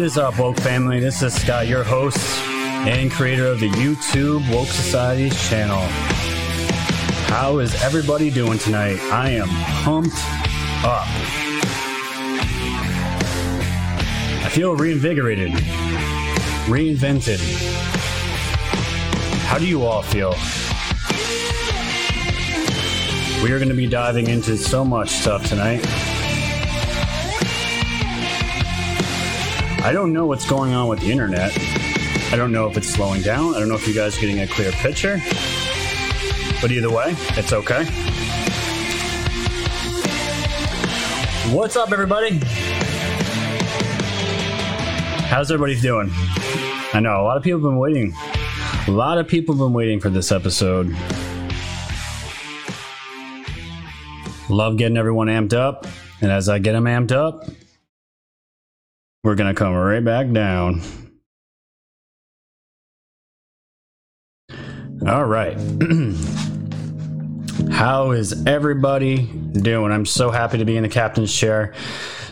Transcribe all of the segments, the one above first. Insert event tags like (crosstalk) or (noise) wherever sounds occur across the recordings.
What is up, Woke family? This is Scott, your host and creator of the YouTube Woke Societies channel. How is everybody doing tonight? I am pumped up. I feel reinvigorated, reinvented. How do you all feel? We are going to be diving into so much stuff tonight. I don't know what's going on with the internet. I don't know if it's slowing down. I don't know if you guys are getting a clear picture. But either way, it's okay. What's up, everybody? How's everybody doing? I know a lot of people have been waiting. A lot of people have been waiting for this episode. Love getting everyone amped up. And as I get them amped up, we're going to come right back down. All right. (clears throat) How is everybody doing? I'm so happy to be in the captain's chair.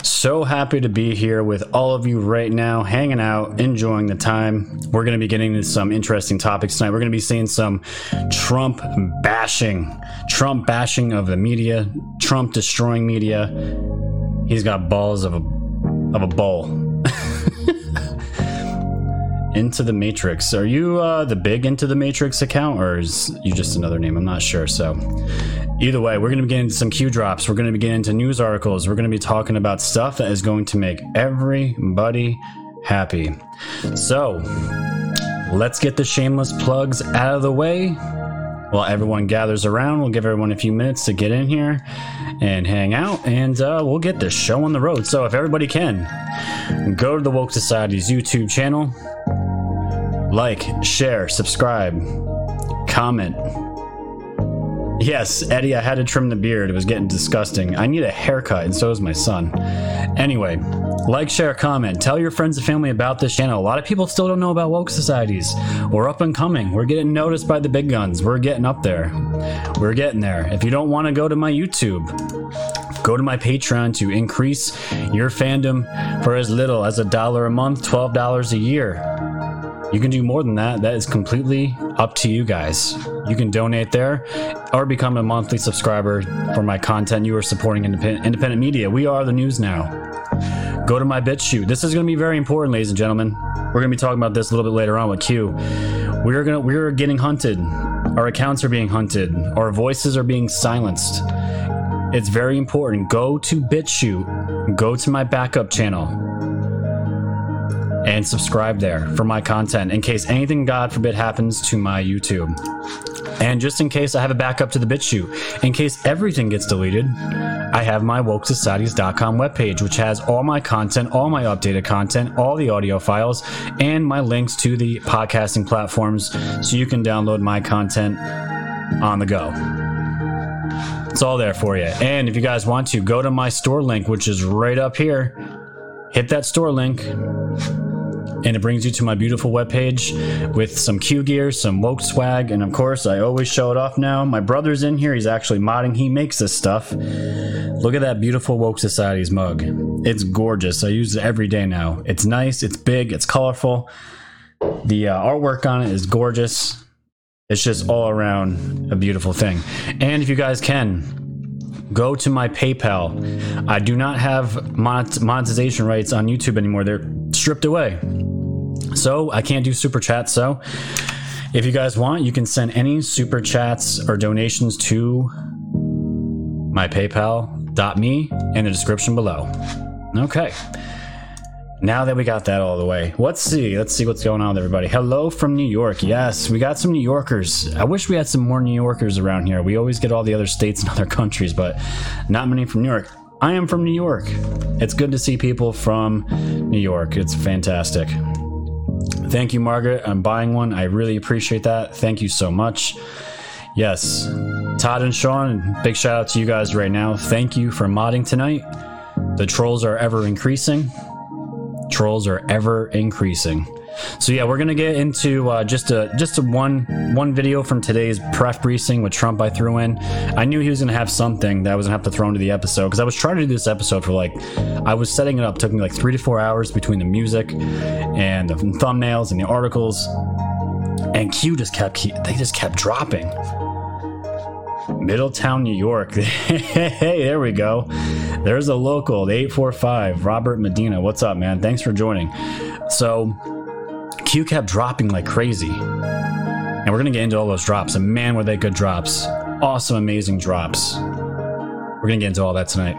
So happy to be here with all of you right now, hanging out, enjoying the time. We're going to be getting into some interesting topics tonight. We're going to be seeing some Trump bashing, Trump bashing of the media, Trump destroying media. He's got balls of a of a bowl. Into the Matrix. Are you uh, the big Into the Matrix account, or is you just another name? I'm not sure. So, either way, we're going to be getting some Q drops. We're going to be getting into news articles. We're going to be talking about stuff that is going to make everybody happy. So, let's get the shameless plugs out of the way while everyone gathers around. We'll give everyone a few minutes to get in here and hang out, and uh, we'll get the show on the road. So, if everybody can, go to the Woke Society's YouTube channel, like, share, subscribe, comment. Yes, Eddie, I had to trim the beard. It was getting disgusting. I need a haircut, and so does my son. Anyway, like, share, comment. Tell your friends and family about this channel. A lot of people still don't know about woke societies. We're up and coming. We're getting noticed by the big guns. We're getting up there. We're getting there. If you don't want to go to my YouTube, go to my Patreon to increase your fandom for as little as a dollar a month, $12 a year. You can do more than that. That is completely up to you guys. You can donate there or become a monthly subscriber for my content. You are supporting independent, independent media. We are the news now. Go to my BitChute. This is going to be very important, ladies and gentlemen. We're going to be talking about this a little bit later on with Q. We're going to we're getting hunted. Our accounts are being hunted. Our voices are being silenced. It's very important. Go to BitChute. Go to my backup channel and subscribe there for my content in case anything, God forbid, happens to my YouTube. And just in case I have a backup to the BitChute, in case everything gets deleted, I have my wokesocieties.com webpage, which has all my content, all my updated content, all the audio files, and my links to the podcasting platforms so you can download my content on the go. It's all there for you. And if you guys want to, go to my store link, which is right up here. Hit that store link and it brings you to my beautiful webpage with some Q gear, some woke swag, and of course, I always show it off now. My brother's in here, he's actually modding, he makes this stuff. Look at that beautiful Woke Society's mug. It's gorgeous. I use it every day now. It's nice, it's big, it's colorful. The uh, artwork on it is gorgeous. It's just all around a beautiful thing. And if you guys can, go to my PayPal. I do not have monetization rights on YouTube anymore. They're stripped away. So I can't do super chats. So if you guys want, you can send any super chats or donations to my PayPal.me in the description below. Okay. Now that we got that all the way, let's see. Let's see what's going on with everybody. Hello from New York. Yes, we got some New Yorkers. I wish we had some more New Yorkers around here. We always get all the other states and (laughs) other countries, but not many from New York. I am from New York. It's good to see people from New York. It's fantastic. Thank you, Margaret. I'm buying one. I really appreciate that. Thank you so much. Yes, Todd and Sean, big shout out to you guys right now. Thank you for modding tonight. The trolls are ever increasing. Trolls are ever increasing. So yeah, we're gonna get into uh, just a just a one one video from today's pref briefing with Trump. I threw in. I knew he was gonna have something that I was gonna have to throw into the episode because I was trying to do this episode for like I was setting it up. It took me like three to four hours between the music and the thumbnails and the articles. And Q just kept they just kept dropping. Middletown, New York. (laughs) hey, there we go. There's a local, the 845, Robert Medina. What's up, man? Thanks for joining. So, Q kept dropping like crazy. And we're going to get into all those drops. And man, were they good drops. Awesome, amazing drops. We're going to get into all that tonight.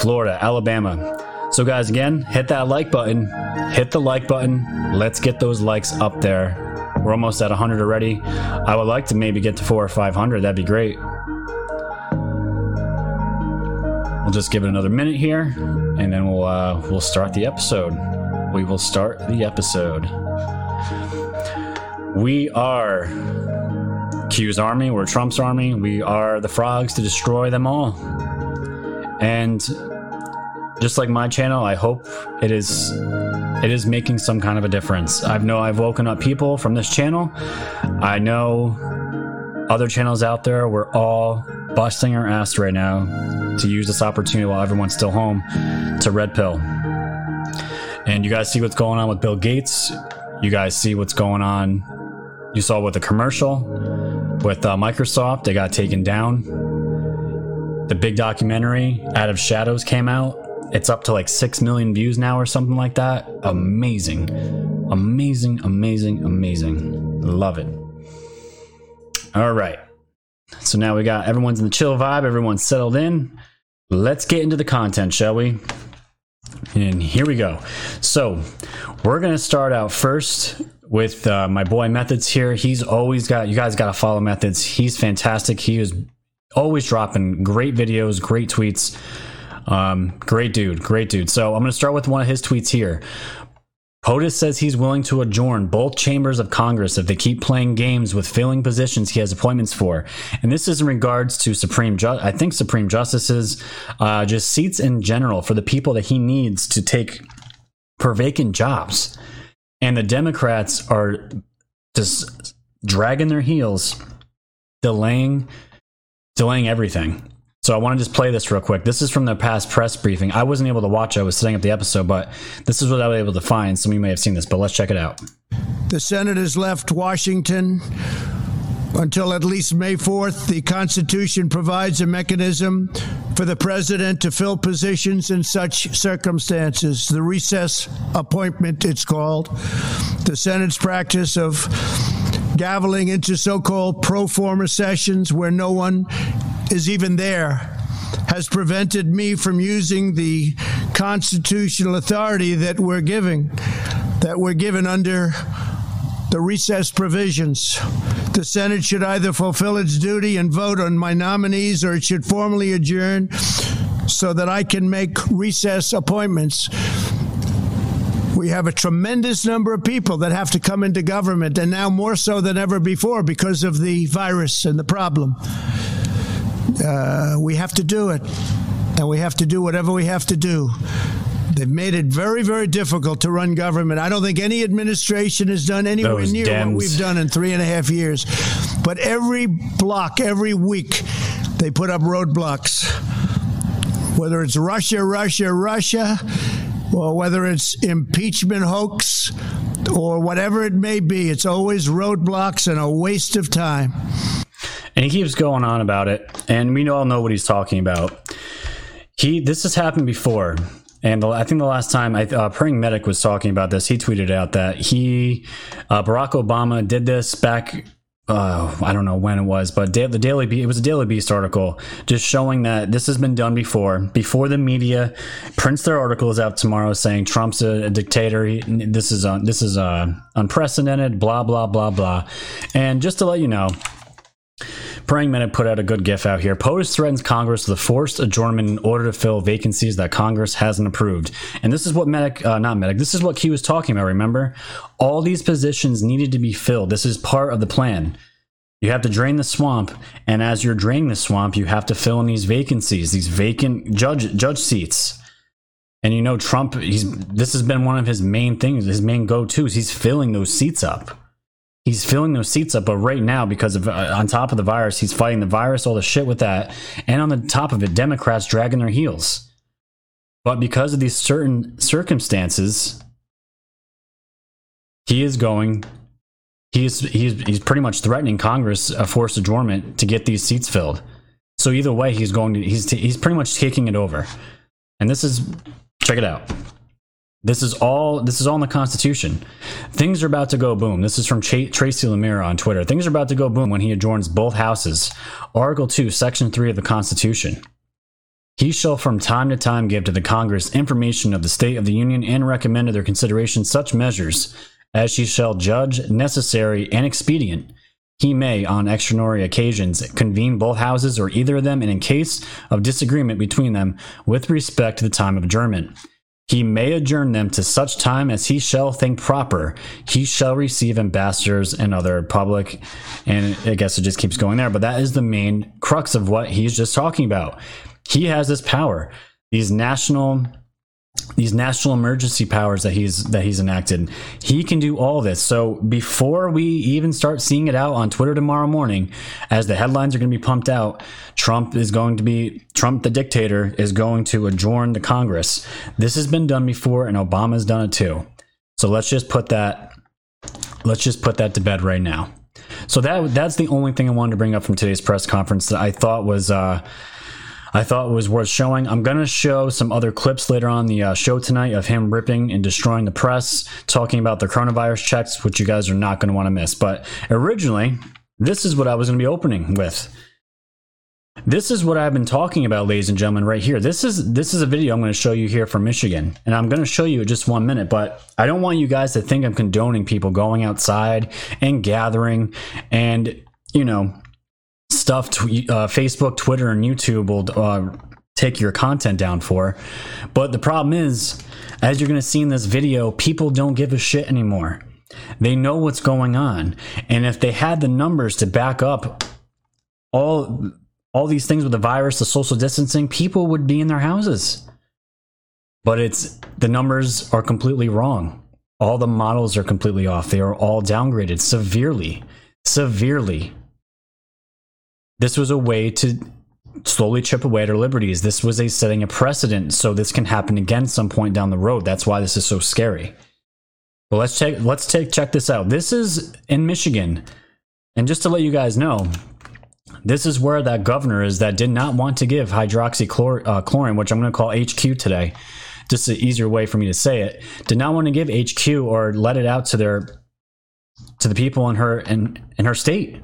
Florida, Alabama. So, guys, again, hit that like button. Hit the like button. Let's get those likes up there. We're almost at 100 already. I would like to maybe get to four or 500. That'd be great. We'll just give it another minute here, and then we'll uh, we'll start the episode. We will start the episode. We are Q's army. We're Trump's army. We are the frogs to destroy them all. And just like my channel, I hope it is it is making some kind of a difference. I know I've woken up people from this channel. I know other channels out there. We're all busting our ass right now to use this opportunity while everyone's still home to red pill. And you guys see what's going on with Bill Gates. You guys see what's going on. You saw with the commercial with uh, Microsoft, they got taken down. The big documentary, Out of Shadows, came out. It's up to like 6 million views now or something like that. Amazing. Amazing, amazing, amazing. Love it. All right. So now we got everyone's in the chill vibe, everyone's settled in. Let's get into the content, shall we? And here we go. So we're going to start out first with uh, my boy Methods here. He's always got, you guys got to follow Methods. He's fantastic. He is always dropping great videos, great tweets. Um, great dude, great dude. So I'm going to start with one of his tweets here. POTUS says he's willing to adjourn both chambers of Congress if they keep playing games with filling positions he has appointments for. And this is in regards to Supreme, Ju- I think Supreme Justices, uh, just seats in general for the people that he needs to take for vacant jobs. And the Democrats are just dragging their heels, delaying, delaying everything. So I want to just play this real quick. This is from the past press briefing. I wasn't able to watch. I was setting up the episode, but this is what I was able to find. Some of you may have seen this, but let's check it out. The Senate has left Washington until at least May 4th. The Constitution provides a mechanism for the president to fill positions in such circumstances. The recess appointment, it's called. The Senate's practice of gaveling into so called pro forma sessions where no one is even there has prevented me from using the constitutional authority that we're giving, that we're given under the recess provisions. The Senate should either fulfill its duty and vote on my nominees or it should formally adjourn so that I can make recess appointments. We have a tremendous number of people that have to come into government, and now more so than ever before because of the virus and the problem. Uh, we have to do it, and we have to do whatever we have to do. They've made it very, very difficult to run government. I don't think any administration has done anywhere Those near Dems. what we've done in three and a half years. But every block, every week, they put up roadblocks. Whether it's Russia, Russia, Russia, or whether it's impeachment hoax, or whatever it may be, it's always roadblocks and a waste of time. And he keeps going on about it, and we all know what he's talking about. He this has happened before, and the, I think the last time I, uh, Praying Medic was talking about this, he tweeted out that he uh, Barack Obama did this back. Uh, I don't know when it was, but the Daily Be- it was a Daily Beast article just showing that this has been done before. Before the media prints their articles out tomorrow saying Trump's a, a dictator, he, this is uh, this is uh, unprecedented, blah blah blah blah. And just to let you know, Praying Medic put out a good gif out here. POTUS threatens Congress with a forced adjournment in order to fill vacancies that Congress hasn't approved. And this is what Medic, uh, not Medic, this is what Q was talking about, remember? All these positions needed to be filled. This is part of the plan. You have to drain the swamp, and as you're draining the swamp, you have to fill in these vacancies, these vacant judge judge seats. And you know, Trump, he's this has been one of his main things, his main go tos. He's filling those seats up. He's filling those seats up, but right now, because of uh, on top of the virus, he's fighting the virus, all the shit with that, and on the top of it, Democrats dragging their heels. But because of these certain circumstances, he is going. He's he's he's pretty much threatening Congress a forced adjournment to get these seats filled. So either way, he's going to he's he's pretty much taking it over. And this is check it out. This is all this is all in the Constitution. Things are about to go boom. This is from Ch- Tracy Lemire on Twitter. Things are about to go boom when he adjourns both houses. Article 2, Section 3 of the Constitution. He shall from time to time give to the Congress information of the state of the Union and recommend to their consideration such measures as he shall judge necessary and expedient. He may, on extraordinary occasions, convene both houses or either of them, and in case of disagreement between them, with respect to the time of adjournment. He may adjourn them to such time as he shall think proper. He shall receive ambassadors and other public, and I guess it just keeps going there. But that is the main crux of what he's just talking about. He has this power. These national these national emergency powers that he's that he's enacted. He can do all this. So before we even start seeing it out on twitter tomorrow morning as the headlines are going to be pumped out trump is going to be trump the dictator is going to adjourn the congress. This has been done before and obama's done it too. So let's just put that let's just put that to bed right now. So that that's the only thing i wanted to bring up from today's press conference that i thought was uh I thought it was worth showing. I'm going to show some other clips later on the uh, show tonight of him ripping and destroying the press, talking about the coronavirus checks, which you guys are not going to want to miss. But originally, this is what I was going to be opening with. This is what I've been talking about, ladies and gentlemen, right here. This is this is a video I'm going to show you here from Michigan, and I'm going to show you in just one minute. But I don't want you guys to think I'm condoning people going outside and gathering and you know stuff tw- uh, Facebook, Twitter, and YouTube will uh, take your content down for. But the problem is, as you're going to see in this video, people don't give a shit anymore. They know what's going on, and if they had the numbers to back up all all these things with the virus, the social distancing, people would be in their houses. But it's the numbers are completely wrong. All the models are completely off. They are all downgraded severely, severely. This was a way to slowly chip away at our liberties. This was a setting a precedent, so this can happen again some point down the road. That's why this is so scary. But let's check. Let's take check this out. This is in Michigan, and just to let you guys know, this is where that governor is that did not want to give hydroxychloroquine, uh, which I'm going to call HQ today. Just an easier way for me to say it. Did not want to give HQ or let it out to their to the people in her in in her state.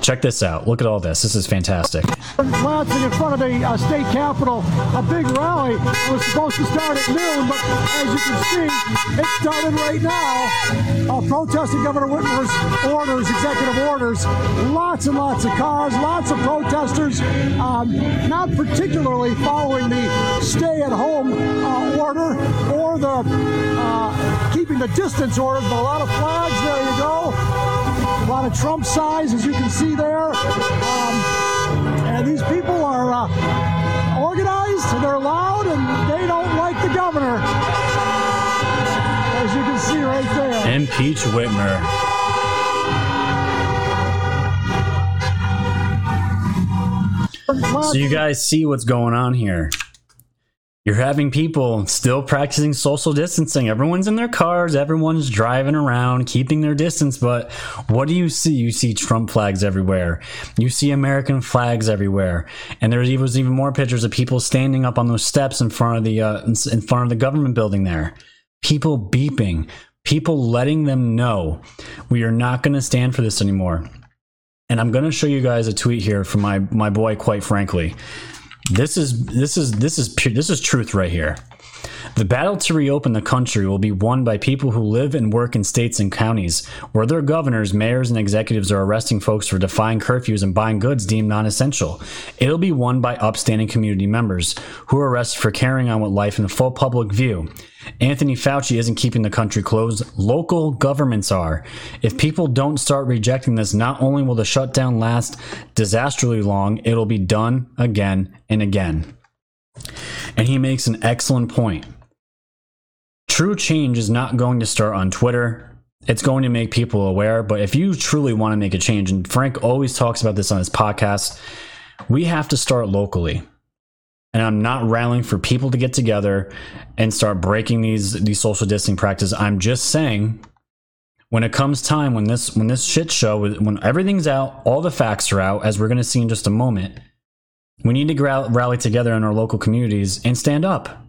Check this out. Look at all this. This is fantastic. Lansing in front of the uh, state capitol, a big rally was supposed to start at noon, but as you can see, it started right now, uh, protesting Governor Whitmer's orders, executive orders. Lots and lots of cars, lots of protesters, um, not particularly following the stay-at-home uh, order or the uh, keeping the distance orders, but a lot of flags. There you go a lot of Trump size, as you can see there. Um, and these people are uh, organized, and they're loud, and they don't like the governor. As you can see right there. Impeach Whitmer. So you guys see what's going on here. You're having people still practicing social distancing. Everyone's in their cars, everyone's driving around, keeping their distance. But what do you see? You see Trump flags everywhere. You see American flags everywhere. And there was even more pictures of people standing up on those steps in front of the uh, in front of the government building there. People beeping, people letting them know we are not going to stand for this anymore. And I'm going to show you guys a tweet here from my my boy. Quite frankly, this is this is this is pure, this is truth right here. The battle to reopen the country will be won by people who live and work in states and counties where their governors, mayors, and executives are arresting folks for defying curfews and buying goods deemed non essential. It'll be won by upstanding community members who are arrested for carrying on with life in full public view. Anthony Fauci isn't keeping the country closed. Local governments are. If people don't start rejecting this, not only will the shutdown last disastrously long, it'll be done again and again. And he makes an excellent point. True change is not going to start on Twitter. It's going to make people aware. But if you truly want to make a change, and Frank always talks about this on his podcast, we have to start locally. And I'm not rallying for people to get together and start breaking these these social distancing practices. I'm just saying when it comes time when this when this shit show when everything's out, all the facts are out, as we're going to see in just a moment, we need to rally together in our local communities and stand up.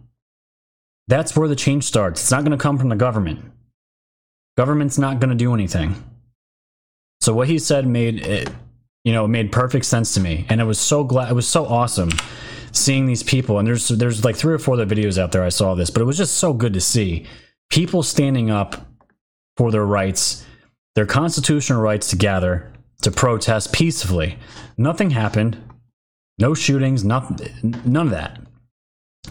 That's where the change starts. It's not going to come from the government. Government's not going to do anything. So what he said made it, you know, made perfect sense to me, and it was so glad. It was so awesome seeing these people. And there's there's like three or four other videos out there. I saw this, but it was just so good to see people standing up for their rights, their constitutional rights to gather, to protest peacefully. Nothing happened. No shootings. Nothing. None of that.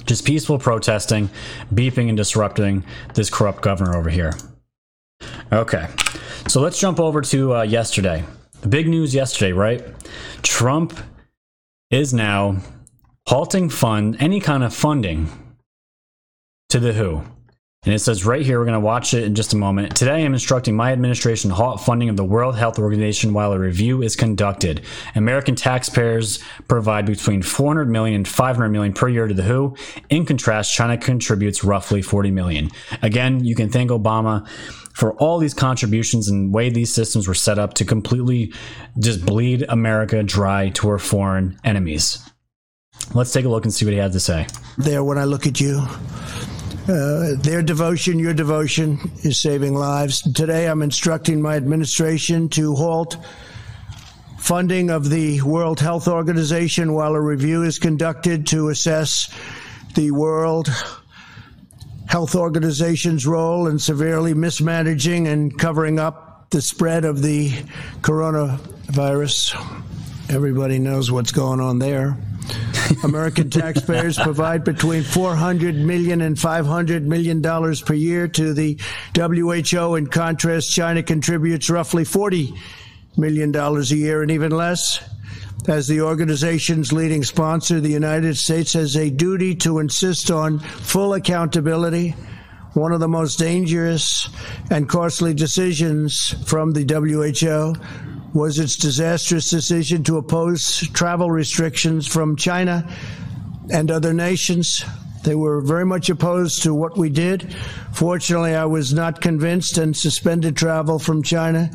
Just peaceful protesting, beeping and disrupting this corrupt governor over here. Okay, so let's jump over to uh, yesterday. The big news yesterday, right? Trump is now halting fund any kind of funding to the WHO. And it says right here, we're going to watch it in just a moment. Today, I'm instructing my administration to halt funding of the World Health Organization while a review is conducted. American taxpayers provide between 400 million and 500 million per year to the WHO. In contrast, China contributes roughly 40 million. Again, you can thank Obama for all these contributions and way these systems were set up to completely just bleed America dry to our foreign enemies. Let's take a look and see what he had to say. There, when I look at you, uh, their devotion, your devotion, is saving lives. Today, I'm instructing my administration to halt funding of the World Health Organization while a review is conducted to assess the World Health Organization's role in severely mismanaging and covering up the spread of the coronavirus. Everybody knows what's going on there. American taxpayers provide between 400 million and 500 million dollars per year to the WHO. In contrast, China contributes roughly 40 million dollars a year and even less. As the organization's leading sponsor, the United States has a duty to insist on full accountability. One of the most dangerous and costly decisions from the WHO was its disastrous decision to oppose travel restrictions from China and other nations. They were very much opposed to what we did. Fortunately, I was not convinced and suspended travel from China.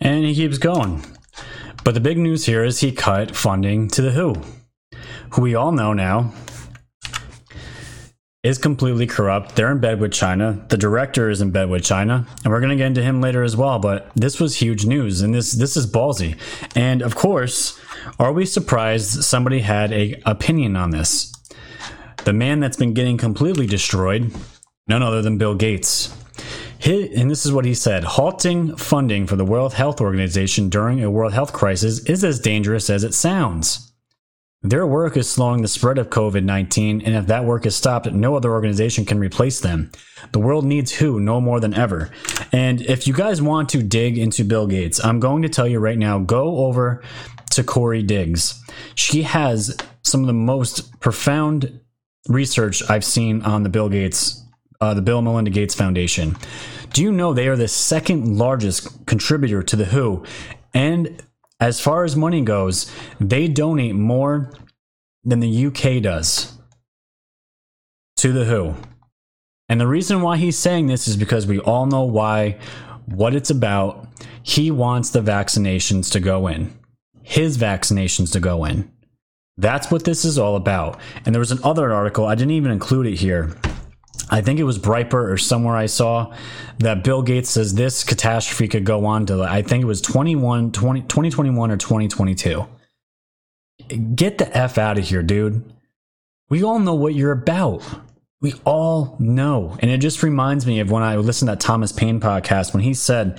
And he keeps going. But the big news here is he cut funding to the WHO, who we all know now is completely corrupt. They're in bed with China. The director is in bed with China, and we're to get into him later as well. But this was huge news, and this this is ballsy. And of course, are we surprised somebody had a opinion on this? The man that's been getting completely destroyed, none other than Bill Gates. and this is what he said halting funding for the World Health Organization during a world health crisis is as dangerous as it sounds. Their work is slowing the spread of COVID 19, and if that work is stopped, no other organization can replace them. The world needs WHO no more than ever. And if you guys want to dig into Bill Gates, I'm going to tell you right now go over to Corey's Digs. She has some of the most profound research I've seen on the Bill Gates, uh, the Bill and Melinda Gates Foundation. Do you know they are the second largest contributor to the WHO? And as far as money goes, they donate more than the UK does to the WHO. And the reason why he's saying this is because we all know why, what it's about. He wants the vaccinations to go in, his vaccinations to go in. That's what this is all about. And there was another article, I didn't even include it here, I think it was Breitbart or somewhere I saw that Bill Gates says this catastrophe could go on to, I think it was 21, 20, 2021 or 2022. Get the F out of here, dude. We all know what you're about. We all know. And it just reminds me of when I listened to that Thomas Paine podcast when he said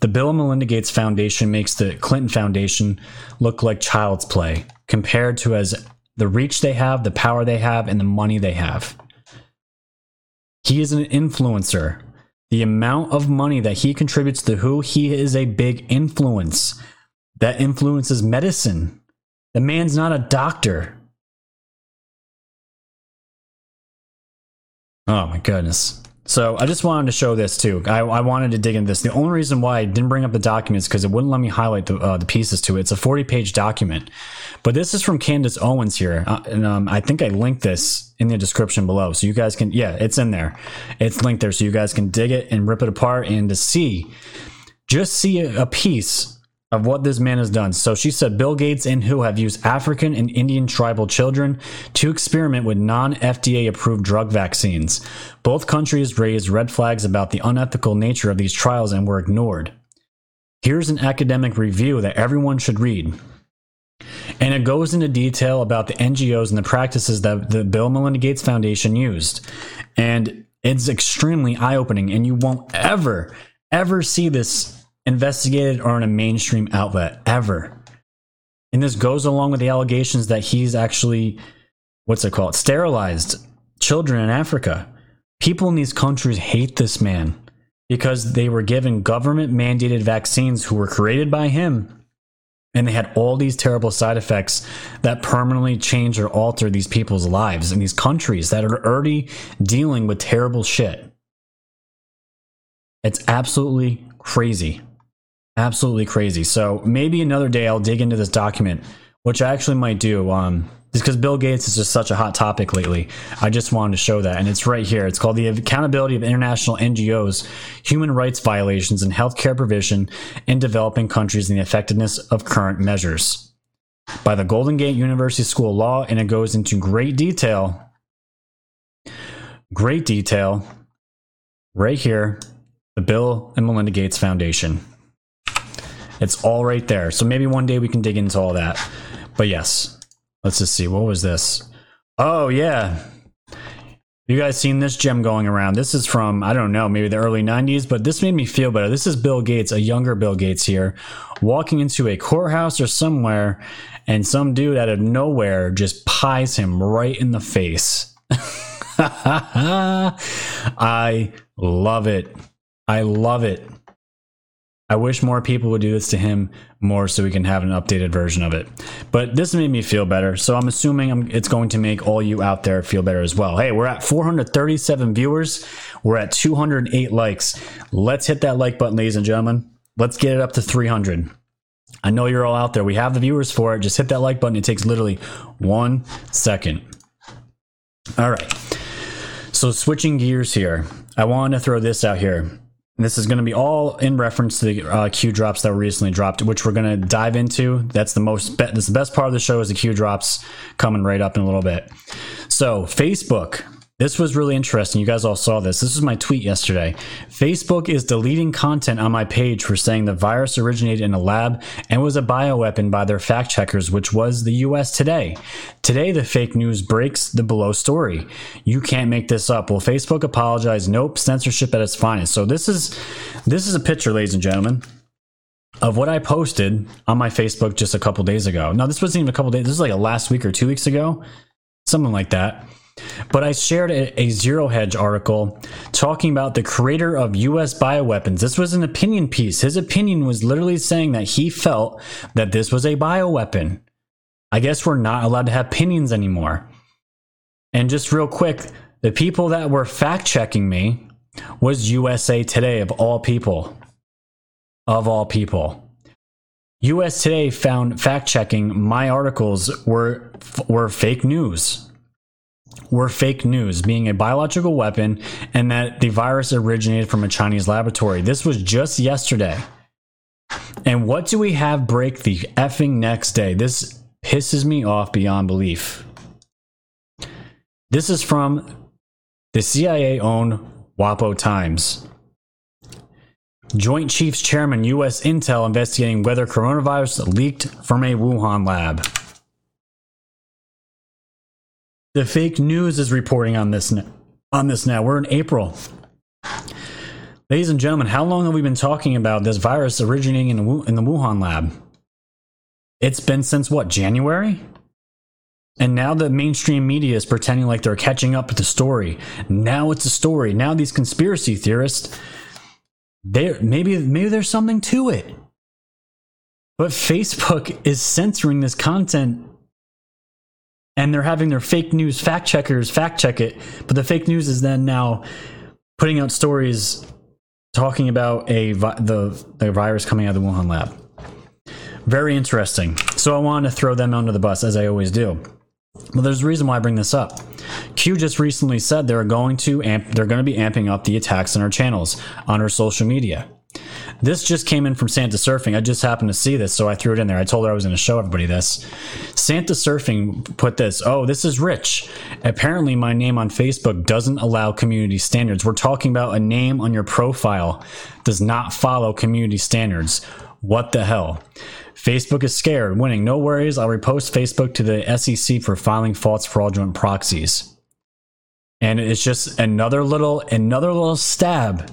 the Bill and Melinda Gates Foundation makes the Clinton Foundation look like child's play compared to as the reach they have, the power they have, and the money they have. He is an influencer. The amount of money that he contributes to WHO, he is a big influence that influences medicine. The man's not a doctor. Oh my goodness. So I just wanted to show this too. I, I wanted to dig into this. The only reason why I didn't bring up the documents because it wouldn't let me highlight the, uh, the pieces to it. It's a 40 page document, but this is from Candace Owens here, uh, and um, I think I linked this in the description below, so you guys can. Yeah, it's in there. It's linked there, so you guys can dig it and rip it apart and to see, just see a, a piece of what this man has done. So she said Bill Gates and WHO have used African and Indian tribal children to experiment with non FDA approved drug vaccines. Both countries raised red flags about the unethical nature of these trials and were ignored. Here's an academic review that everyone should read. And it goes into detail about the NGOs and the practices that the Bill Melinda Gates Foundation used. And it's extremely eye opening, and you won't ever, ever see this investigated or in a mainstream outlet ever. And this goes along with the allegations that he's actually, what's it called, sterilized children in Africa. People in these countries hate this man because they were given government mandated vaccines who were created by him. And they had all these terrible side effects that permanently change or alter these people's lives in these countries that are already dealing with terrible shit. It's absolutely crazy. Absolutely crazy. So maybe another day I'll dig into this document, which I actually might do. Um, just because Bill Gates is just such a hot topic lately. I just wanted to show that. And it's right here. It's called The Accountability of International NGOs, Human Rights Violations and Healthcare Provision in Developing Countries and the Effectiveness of Current Measures by the Golden Gate University School of Law. And it goes into great detail, great detail right here, the Bill and Melinda Gates Foundation. It's all right there. So maybe one day we can dig into all that. But yes, let's just see. What was this? Oh, yeah. You guys seen this gem going around? This is from, I don't know, maybe the early 90s, but this made me feel better. This is Bill Gates, a younger Bill Gates here, walking into a courthouse or somewhere, and some dude out of nowhere just pies him right in the face. (laughs) I love it. I love it. I wish more people would do this to him more so we can have an updated version of it. But this made me feel better. So I'm assuming I'm, it's going to make all you out there feel better as well. Hey, we're at 437 viewers. We're at 208 likes. Let's hit that like button, ladies and gentlemen. Let's get it up to 300. I know you're all out there. We have the viewers for it. Just hit that like button. It takes literally one second. All right. So switching gears here, I want to throw this out here. This is going to be all in reference to the uh, Q drops that were recently dropped, which we're going to dive into. That's the most. Be- that's the best part of the show is the Q drops coming right up in a little bit. So Facebook this was really interesting. You guys all saw this. This was my tweet yesterday. Facebook is deleting content on my page for saying the virus originated in a lab and was a bioweapon by their fact checkers, which was the US today. Today, the fake news breaks the below story. You can't make this up. Will Facebook apologize? Nope. Censorship at its finest. So this is this is a picture, ladies and gentlemen of what I posted on my Facebook just a couple days ago. Now, this wasn't even a couple days. This is like a last week or two weeks ago, something like that. But I shared a, a, Zero Hedge article talking about the creator of US bioweapons. This was an opinion piece. His opinion was literally saying that he felt that this was a bioweapon. I guess we're not allowed to have opinions anymore. And just real quick, the people that were fact checking me was USA Today, of all people. Of all people. US Today found fact checking my articles were were fake news were fake news, being a biological weapon, and that the virus originated from a Chinese laboratory. This was just yesterday. And what do we have break the effing next day? This pisses me off beyond belief. This is from the CIA owned WAPO Times. Joint Chiefs Chairman U.S. Intel investigating whether coronavirus leaked from a Wuhan lab. The fake news is reporting on this on this now. We're in April. Ladies and gentlemen, how long have we been talking about this virus originating in the, in the Wuhan lab? It's been since what, January? And now the mainstream media is pretending like they're catching up with the story. Now it's a story. Now these conspiracy theorists, maybe maybe there's something to it. But Facebook is censoring this content and they're having their fake news fact checkers fact check it, but the fake news is then now putting out stories talking about a vi- the the virus coming out of the Wuhan lab. Very interesting. So I wanted to throw them under the bus as I always do. Well, there's a reason why I bring this up. Q just recently said they're going to amp, they're going to be amping up the attacks on our channels on our social media. This just came in from Santa Surfing. I just happened to see this, so I threw it in there. I told her I was going to show everybody this. Santa Surfing put this. Oh, this is rich. Apparently, my name on Facebook doesn't allow community standards. We're talking about a name on your profile does not follow community standards. What the hell? Facebook is scared. Winning. No worries. I'll repost Facebook to the SEC for filing false fraudulent proxies. And it's just another little another little stab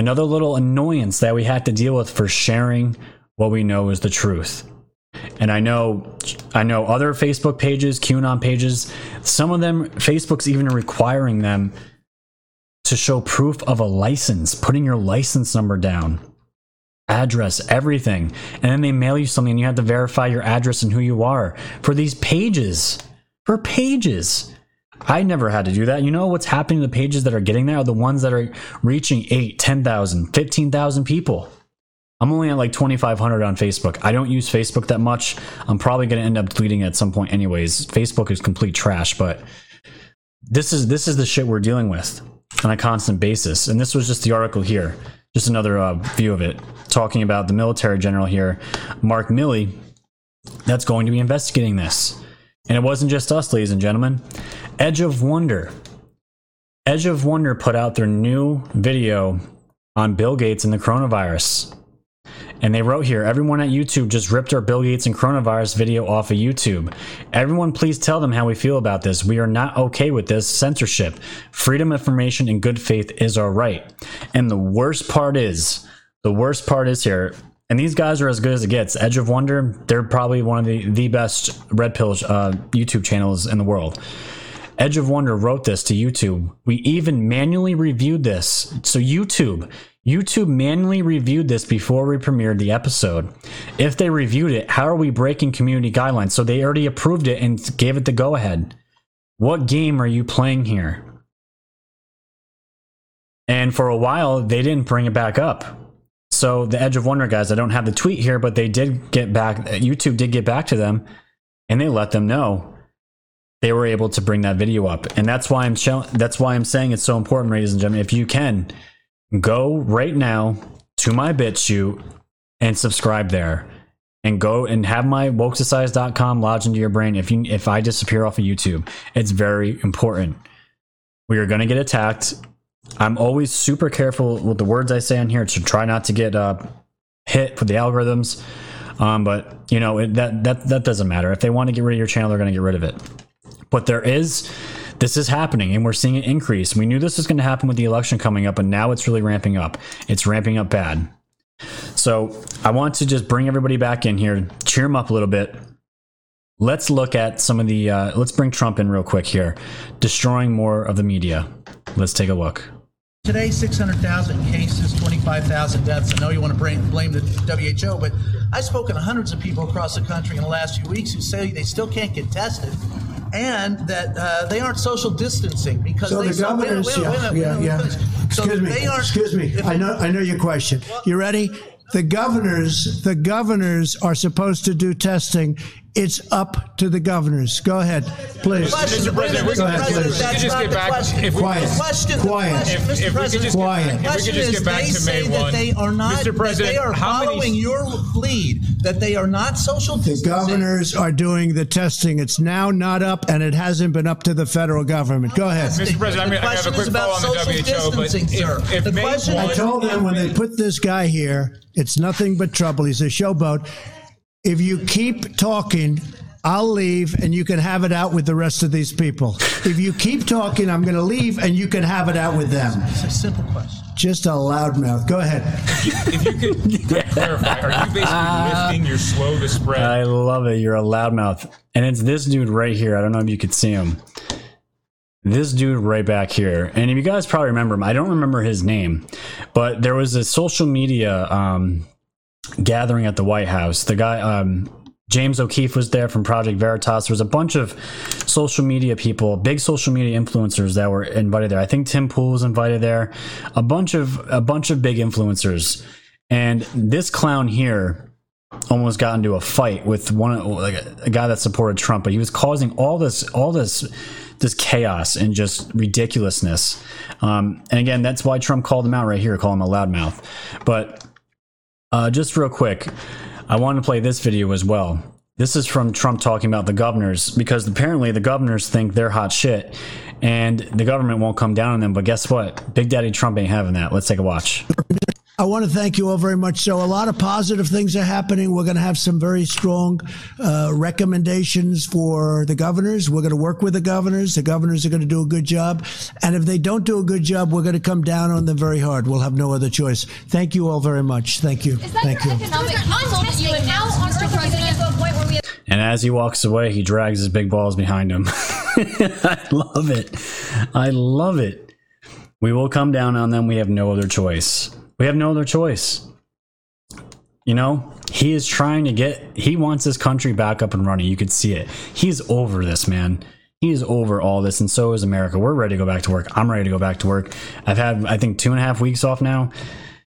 another little annoyance that we had to deal with for sharing what we know is the truth. And I know I know other Facebook pages, QAnon pages, some of them Facebook's even requiring them to show proof of a license, putting your license number down, address, everything. And then they mail you something and you have to verify your address and who you are for these pages. For pages. I never had to do that. You know what's happening to the pages that are getting there are the ones that are reaching 8, 10,000, 15,000 people. I'm only at like 2,500 on Facebook. I don't use Facebook that much. I'm probably going to end up deleting it at some point anyways. Facebook is complete trash, but this is this is the shit we're dealing with on a constant basis. And this was just the article here, just another uh, view of it, talking about the military general here, Mark Milley, that's going to be investigating this. And it wasn't just us, ladies and gentlemen. Edge of Wonder. Edge of Wonder put out their new video on Bill Gates and the coronavirus. And they wrote here, everyone at YouTube just ripped our Bill Gates and coronavirus video off of YouTube. Everyone, please tell them how we feel about this. We are not okay with this censorship. Freedom of information and good faith is our right. And the worst part is, the worst part is here, and these guys are as good as it gets. Edge of Wonder, they're probably one of the, the best Red Pill uh, YouTube channels in the world. Edge of Wonder wrote this to YouTube. We even manually reviewed this. So, YouTube, YouTube manually reviewed this before we premiered the episode. If they reviewed it, how are we breaking community guidelines? So, they already approved it and gave it the go ahead. What game are you playing here? And for a while, they didn't bring it back up. So, the Edge of Wonder guys, I don't have the tweet here, but they did get back, YouTube did get back to them and they let them know they were able to bring that video up. And that's why i'm showing that's why i'm saying it's so important ladies and gentlemen. If you can go right now to my BitChute and subscribe there and go and have my wokesociety.com lodge into your brain. If you if i disappear off of youtube it's very important. We are going to get attacked. I'm always super careful with the words i say on here to try not to get uh, hit with the algorithms. Um, but you know it, that that that doesn't matter. If they want to get rid of your channel they're going to get rid of it but there is this is happening and we're seeing an increase. We knew this was going to happen with the election coming up, and now it's really ramping up. It's ramping up bad. So I want to just bring everybody back in here, cheer them up a little bit. Let's look at some of the. Uh, let's bring Trump in real quick here, destroying more of the media. Let's take a look. Today, 600,000 cases, 25,000 deaths. I know you want to blame, blame the WHO, but I've spoken to hundreds of people across the country in the last few weeks who say they still can't get tested and that uh, they aren't social distancing because So they the governors, wait, wait, wait, yeah, yeah, yeah. So Excuse me, excuse me. I know, I know your question. You ready? The governors, the governors are supposed to do testing. It's up to the governors. Go ahead, please. Mr. President, we Mr. Go ahead, President, please. that's Could just get the back- question. if we- Quiet. Question, Quiet. question, If- Mr. if we could President, just Quiet. the if we could question just is get back they to say May that 1. they are not, Mr. that President, they are how many- following your lead, that they are not social distancing. The distancing. governors are doing the testing. It's now not up, and it hasn't been up to the federal government. Go ahead. Mr. President, I'm I have a question quick is about follow on the social WHO, but distancing, if- sir. if The May question I is- told them when they put this guy here, it's nothing but trouble. He's a showboat. If you keep talking, I'll leave and you can have it out with the rest of these people. If you keep talking, I'm going to leave and you can have it out with them. It's a simple question. Just a loudmouth. Go ahead. If you could clarify, are you basically listing your slow to spread? I love it. You're a loudmouth. And it's this dude right here. I don't know if you could see him. This dude right back here. And if you guys probably remember him, I don't remember his name, but there was a social media um, gathering at the White House. The guy, um, James O'Keefe was there from Project Veritas. There was a bunch of social media people, big social media influencers that were invited there. I think Tim Pool was invited there. A bunch of a bunch of big influencers. And this clown here almost got into a fight with one like a, guy that supported Trump, but he was causing all this all this this chaos and just ridiculousness. Um, and again, that's why Trump called him out right here, call him a loudmouth. But uh, just real quick, I want to play this video as well. This is from Trump talking about the governors because apparently the governors think they're hot shit and the government won't come down on them. But guess what? Big Daddy Trump ain't having that. Let's take a watch. (laughs) I want to thank you all very much. So, a lot of positive things are happening. We're going to have some very strong uh, recommendations for the governors. We're going to work with the governors. The governors are going to do a good job. And if they don't do a good job, we're going to come down on them very hard. We'll have no other choice. Thank you all very much. Thank you. Thank you. And as he walks away, he drags his big balls behind him. (laughs) I love it. I love it. We will come down on them. We have no other choice. We have no other choice. You know, he is trying to get, he wants this country back up and running. You could see it. He's over this, man. He is over all this, and so is America. We're ready to go back to work. I'm ready to go back to work. I've had, I think, two and a half weeks off now.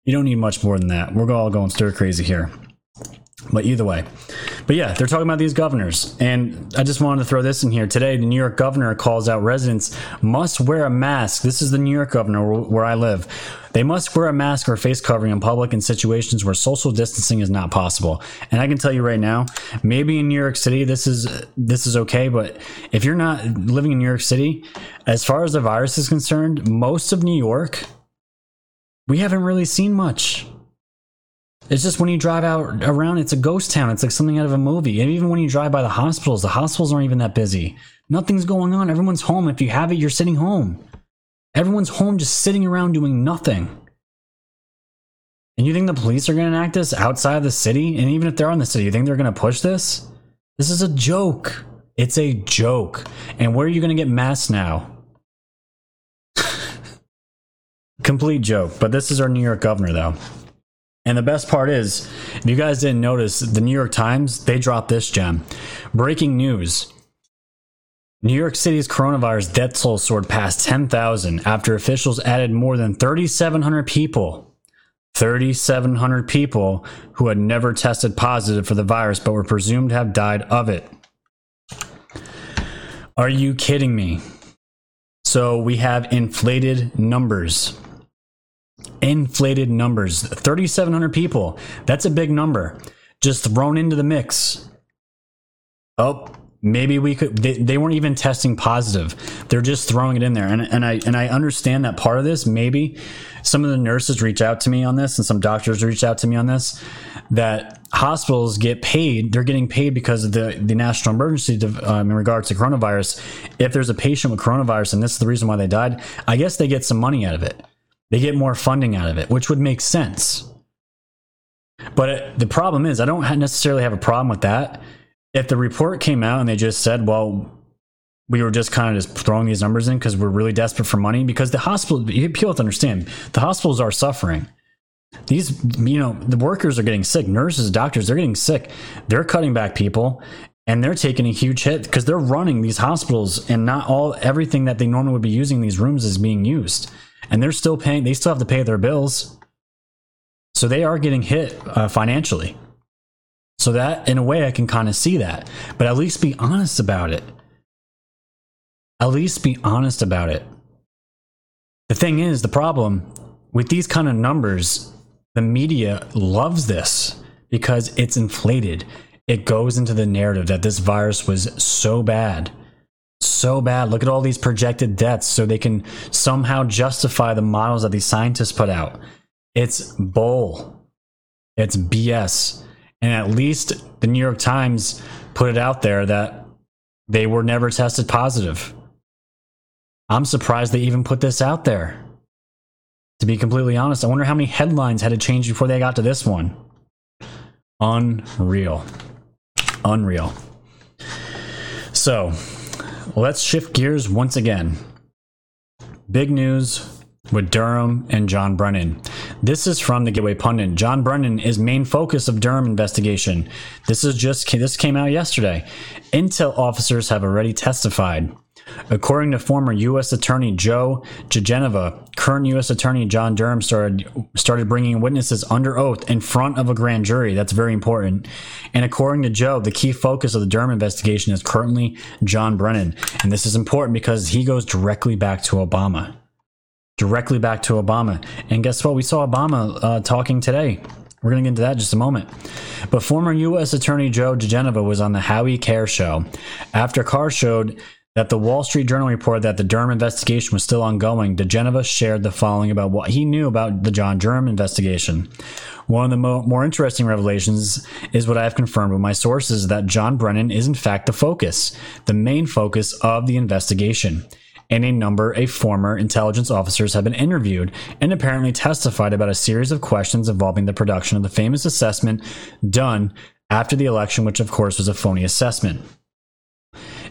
You don't need much more than that. We're all going stir crazy here. But either way. But yeah, they're talking about these governors. And I just wanted to throw this in here. Today, the New York governor calls out residents must wear a mask. This is the New York governor where I live. They must wear a mask or face covering in public in situations where social distancing is not possible. And I can tell you right now, maybe in New York City this is this is okay, but if you're not living in New York City, as far as the virus is concerned, most of New York we haven't really seen much. It's just when you drive out around, it's a ghost town. It's like something out of a movie. And even when you drive by the hospitals, the hospitals aren't even that busy. Nothing's going on. Everyone's home. If you have it, you're sitting home. Everyone's home just sitting around doing nothing. And you think the police are going to enact this outside of the city? And even if they're in the city, you think they're going to push this? This is a joke. It's a joke. And where are you going to get masks now? (laughs) Complete joke. But this is our New York governor, though. And the best part is, if you guys didn't notice, the New York Times, they dropped this gem. Breaking news. New York City's coronavirus death toll soared past 10,000 after officials added more than 3,700 people. 3,700 people who had never tested positive for the virus but were presumed to have died of it. Are you kidding me? So we have inflated numbers inflated numbers 3700 people that's a big number just thrown into the mix oh maybe we could they, they weren't even testing positive. They're just throwing it in there. And, and i and i understand that part of this. Maybe some of the nurses reach out to me on this and some doctors reach out to me on this that hospitals get paid. They're getting paid because of the the national emergency um, in regards to coronavirus. If there's a patient with coronavirus and this is the reason why they died i guess they get some money out of it. They get more funding out of it, which would make sense. But the problem is, I don't necessarily have a problem with that. If the report came out and they just said, well, we were just kind of just throwing these numbers in because we're really desperate for money, because the hospital, people have to understand, the hospitals are suffering. These, you know, the workers are getting sick, nurses, doctors, they're getting sick. They're cutting back people and they're taking a huge hit because they're running these hospitals and not all everything that they normally would be using these rooms is being used and they're still paying. They still have to pay their bills, so they are getting hit uh, financially. So that, in a way, I can kind of see that, but at least be honest about it. At least be honest about it. The thing is, the problem with these kind of numbers, the media loves this because it's inflated. It goes into the narrative that this virus was so bad so bad. Look at all these projected deaths so they can somehow justify the models that these scientists put out. It's bull. It's BS. And at least the New York Times put it out there that they were never tested positive. I'm surprised they even put this out there. To be completely honest, I wonder how many headlines had to change before they got to this one. Unreal. Unreal. So, let's shift gears once again. Big news with Durham and John Brennan. This is from the Gateway Pundit. John Brennan is main focus of Durham investigation. This is just this came out yesterday. Intel officers have already testified. According to former U.S. Attorney Joe diGenova, current U.S. Attorney John Durham started started bringing witnesses under oath in front of a grand jury. That's very important. And according to Joe, the key focus of the Durham investigation is currently John Brennan, and this is important because he goes directly back to Obama, directly back to Obama. And guess what? We saw Obama uh, talking today. We're going to get into that in just a moment. But former U.S. Attorney Joe diGenova was on the Howie Carr show after Carr showed that the Wall Street Journal reported that the Durham investigation was still ongoing, diGenova shared the following about what he knew about the John Durham investigation. One of the mo- more interesting revelations is what I have confirmed with my sources that John Brennan is in fact the focus, the main focus of the investigation. And a number of former intelligence officers have been interviewed and apparently testified about a series of questions involving the production of the famous assessment done after the election, which of course was a phony assessment.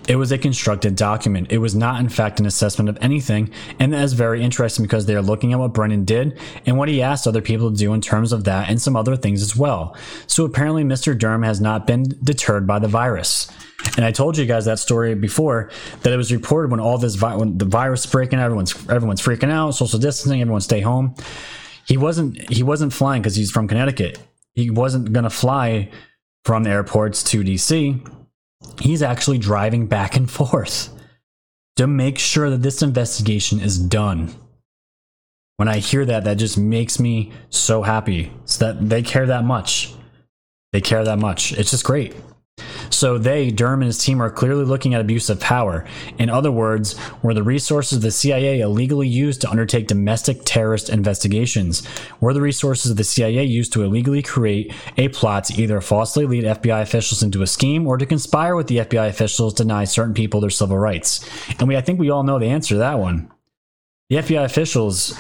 It was a constructed document. It was not, in fact, an assessment of anything, and that is very interesting because they are looking at what Brennan did and what he asked other people to do in terms of that and some other things as well. So apparently, Mr. Durham has not been deterred by the virus. And I told you guys that story before that it was reported when all this vi- when the virus breaking, everyone's everyone's freaking out, social distancing, everyone stay home. He wasn't he wasn't flying because he's from Connecticut. He wasn't to fly from the airports to DC he's actually driving back and (laughs) forth to make sure that this investigation is done. When I hear that, that just makes me so happy so that they care that much. They care that much. It's just great. So they, Durham and his team, are clearly looking at abuse of power. In other words, were the resources of the CIA illegally used to undertake domestic terrorist investigations? Were the resources of the CIA used to illegally create a plot to either falsely lead FBI officials into a scheme or to conspire with the FBI officials to deny certain people their civil rights? And we, I think we all know the answer to that one. The FBI officials,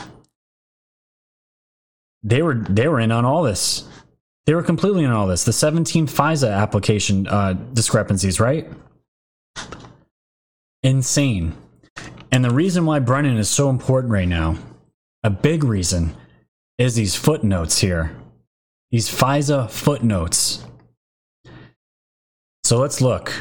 they were they were in on all this. They were completely in all this. The 17 FISA application uh, discrepancies, right? Insane. And the reason why Brennan is so important right now, a big reason, is these footnotes here. These FISA footnotes. So let's look.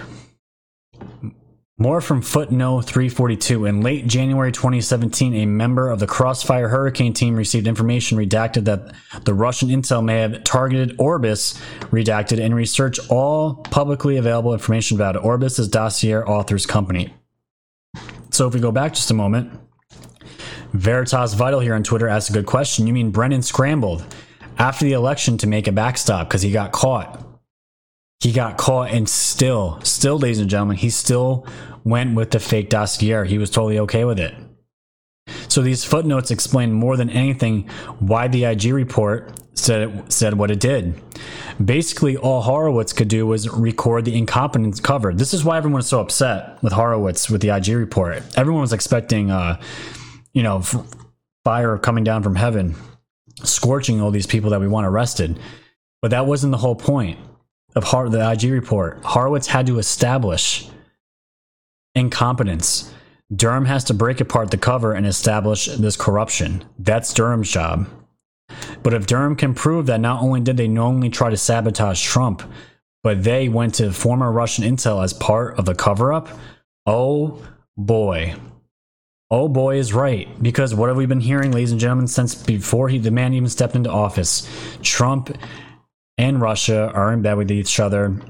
More from footnote 342. In late January 2017, a member of the Crossfire Hurricane team received information redacted that the Russian intel may have targeted Orbis, redacted, and researched all publicly available information about it. Orbis is Dossier Authors Company. So if we go back just a moment, Veritas Vital here on Twitter asked a good question. You mean Brennan scrambled after the election to make a backstop because he got caught? He got caught and still, still, ladies and gentlemen, he still went with the fake dossier. He was totally okay with it. So these footnotes explain more than anything why the IG report said it, said what it did. Basically, all Horowitz could do was record the incompetence covered. This is why everyone was so upset with Horowitz with the IG report. Everyone was expecting, uh, you know, fire coming down from heaven, scorching all these people that we want arrested. But that wasn't the whole point of Har- the IG report, Horowitz had to establish incompetence. Durham has to break apart the cover and establish this corruption. That's Durham's job. But if Durham can prove that not only did they knowingly try to sabotage Trump, but they went to former Russian intel as part of the cover up, oh boy. Oh boy is right. Because what have we been hearing, ladies and gentlemen, since before he the man even stepped into office? Trump and Russia are in bed with each other.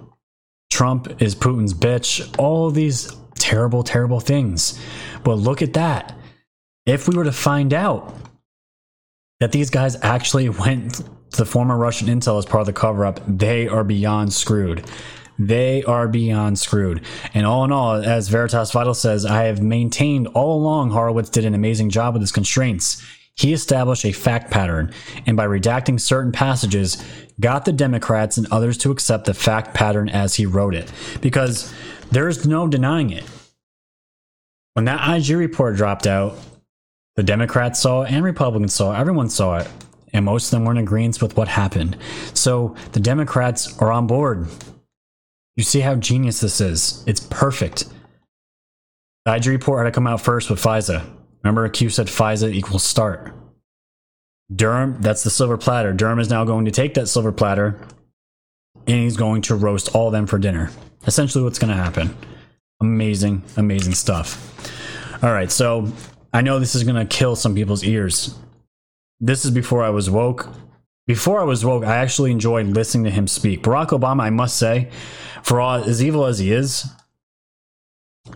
Trump is Putin's bitch. All these terrible, terrible things. But look at that. If we were to find out that these guys actually (laughs) went to the former Russian intel as part of the cover up, they are beyond screwed. They are beyond screwed. And all in all, as Veritas Vital says, I have maintained all along Horowitz did an amazing job with his constraints. He established a fact pattern, and by redacting certain passages, got the Democrats and others to accept the fact pattern as he wrote it. Because there's no denying it. When that IG report dropped out, the Democrats saw it and Republicans saw it. Everyone saw it. And most of them weren't in agreement with what happened. So the Democrats are on board. You see how genius this is. It's perfect. The IG report had to come out first with FISA. Remember, Q said FISA equals start. Durham, that's the silver platter. Durham is now going to take that silver platter and he's going to roast all of them for dinner. Essentially, what's going to happen. Amazing, amazing stuff. All right, so I know this is going to kill some people's ears. This is before I was woke. Before I was woke, I actually enjoyed listening to him speak. Barack Obama, I must say, for all as evil as he is,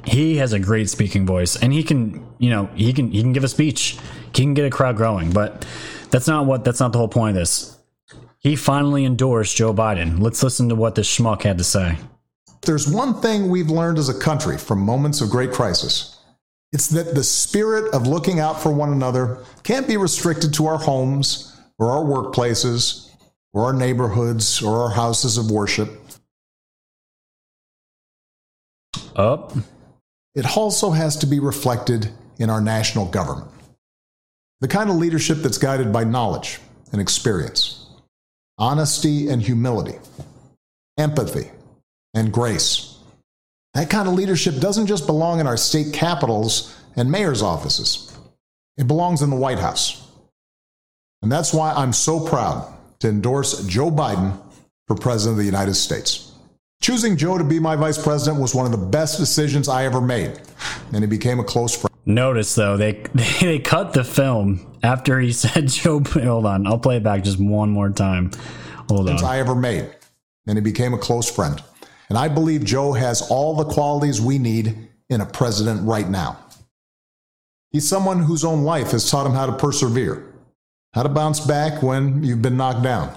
he has a great speaking voice and he can, you know, he can he can give a speech. He can get a crowd growing, but that's not what that's not the whole point of this. He finally endorsed Joe Biden. Let's listen to what this schmuck had to say. There's one thing we've learned as a country from moments of great crisis. It's that the spirit of looking out for one another can't be restricted to our homes or our workplaces or our neighborhoods or our houses of worship. Up. It also has to be reflected in our national government. The kind of leadership that's guided by knowledge and experience, honesty and humility, empathy and grace. That kind of leadership doesn't just belong in our state capitals and mayor's offices, it belongs in the White House. And that's why I'm so proud to endorse Joe Biden for President of the United States. Choosing Joe to be my vice president was one of the best decisions I ever made, and he became a close friend. Notice though they (laughs) they cut the film after he (laughs) said Joe. Hold on, I'll play it back just one more time. Hold on. I ever made, and he became a close friend. And I believe Joe has all the qualities we need in a president right now. He's someone whose own life has taught him how to persevere, how to bounce back when you've been knocked down.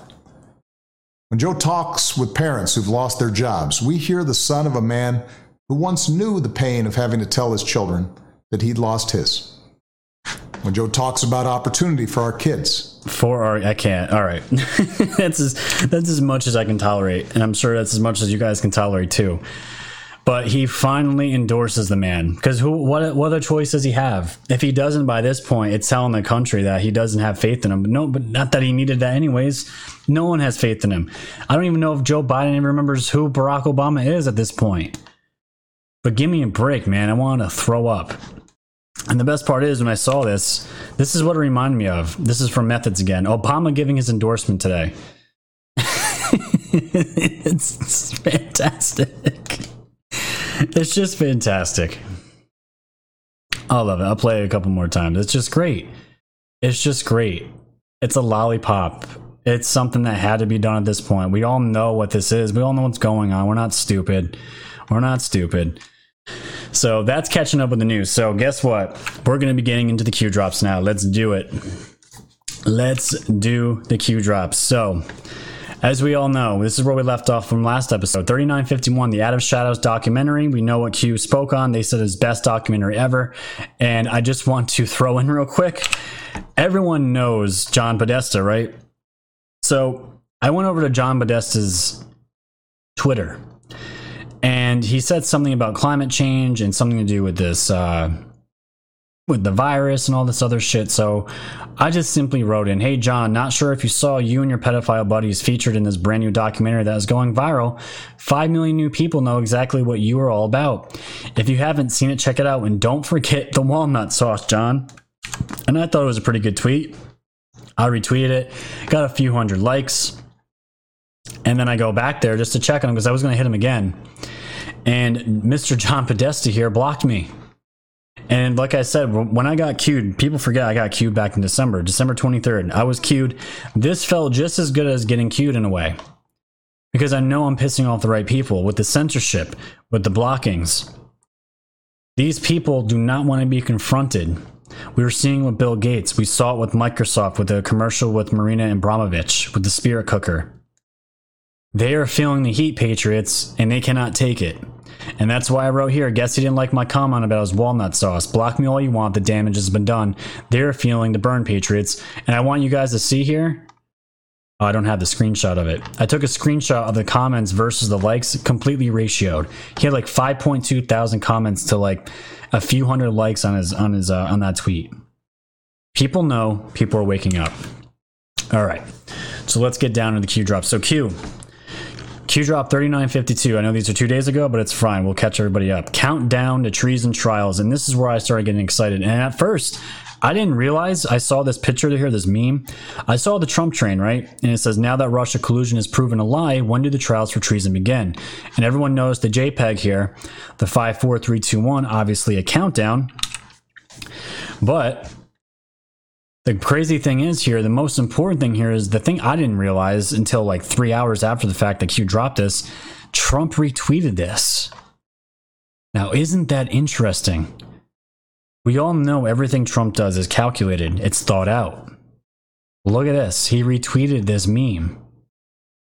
When Joe talks with parents who've lost their jobs, we hear the son of a man who once knew the pain of having to tell his children that he'd lost his. When Joe talks about opportunity for our kids, for our, I can't. All right, (laughs) that's as that's as much as I can tolerate, and I'm sure that's as much as you guys can tolerate too. But he finally endorses the man because who? What? What other choice does he have? If he doesn't by this point, it's telling the country that he doesn't have faith in him. But no, but not that he needed that anyways. No one has faith in him. I don't even know if Joe Biden even remembers who Barack Obama is at this point. But give me a break, man. I want to throw up. And the best part is when I saw this, this is what it reminded me of. This is from Methods again. Obama giving his endorsement today. (laughs) it's, it's fantastic. (laughs) It's just fantastic. I love it. I'll play it a couple more times. It's just great. It's just great. It's a lollipop. It's something that had to be done at this point. We all know what this is. We all know what's going on. We're not stupid. We're not stupid. So that's catching up with the news. So guess what? We're going to be getting into the Q drops now. Let's do it. Let's do the Q drops. So, as we all know, this is where we left off from last episode 3951, the Out of Shadows documentary. We know what Q spoke on. They said it's best documentary ever. And I just want to throw in real quick everyone knows John Podesta, right? So I went over to John Podesta's Twitter and he said something about climate change and something to do with this uh, with the virus and all this other shit. So I just simply wrote in, "Hey John, not sure if you saw you and your pedophile buddies featured in this brand new documentary that is going viral. Five million new people know exactly what you are all about. If you haven't seen it, check it out, and don't forget the walnut sauce, John." And I thought it was a pretty good tweet. I retweeted it, got a few hundred likes. And then I go back there just to check on him because I was going to hit him again. And Mr. John Podesta here blocked me. And like I said, when I got queued, people forget I got queued back in December, December 23rd. I was queued. This felt just as good as getting queued in a way. Because I know I'm pissing off the right people with the censorship, with the blockings. These people do not want to be confronted. We were seeing with Bill Gates. We saw it with Microsoft with the commercial with Marina Abramovic with the spirit cooker. They are feeling the heat, Patriots, and they cannot take it. And that's why I wrote here, guess he didn't like my comment about his walnut sauce. Block me all you want, the damage has been done. They're feeling the burn, Patriots. And I want you guys to see here. Oh, I don't have the screenshot of it. I took a screenshot of the comments versus the likes, completely ratioed. He had like 5.2 thousand comments to like a few hundred likes on his on his uh, on that tweet. People know, people are waking up. All right. So let's get down to the Q drop. So Q, Q drop 3952. I know these are two days ago, but it's fine. We'll catch everybody up. Countdown to treason trials. And this is where I started getting excited. And at first, I didn't realize I saw this picture here, this meme. I saw the Trump train, right? And it says, now that Russia collusion is proven a lie, when do the trials for treason begin? And everyone knows the JPEG here, the 54321, obviously a countdown. But the crazy thing is here, the most important thing here is the thing I didn't realize until like three hours after the fact that Q dropped this. Trump retweeted this. Now, isn't that interesting? We all know everything Trump does is calculated, it's thought out. Look at this. He retweeted this meme.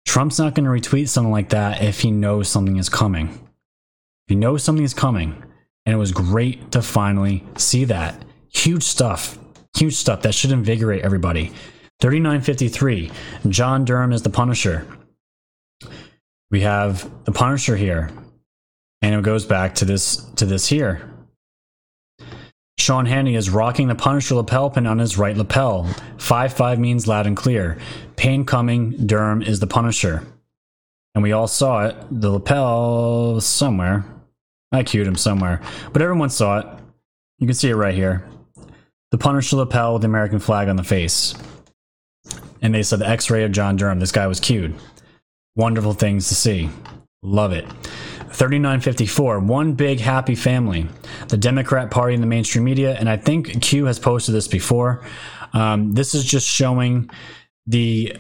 Trump's not going to retweet something like that if he knows something is coming. If he knows something is coming, and it was great to finally see that. Huge stuff. Huge stuff. That should invigorate everybody. 3953. John Durham is the Punisher. We have the Punisher here. And it goes back to this to this here. Sean Hannity is rocking the Punisher lapel pin on his right lapel. 5 5 means loud and clear. Pain coming, Durham is the Punisher. And we all saw it. The lapel somewhere. I cued him somewhere. But everyone saw it. You can see it right here. The Punisher lapel with the American flag on the face. And they said the x ray of John Durham. This guy was cued. Wonderful things to see. Love it. 3954, one big happy family. The Democrat Party in the mainstream media, and I think Q has posted this before. Um, this is just showing the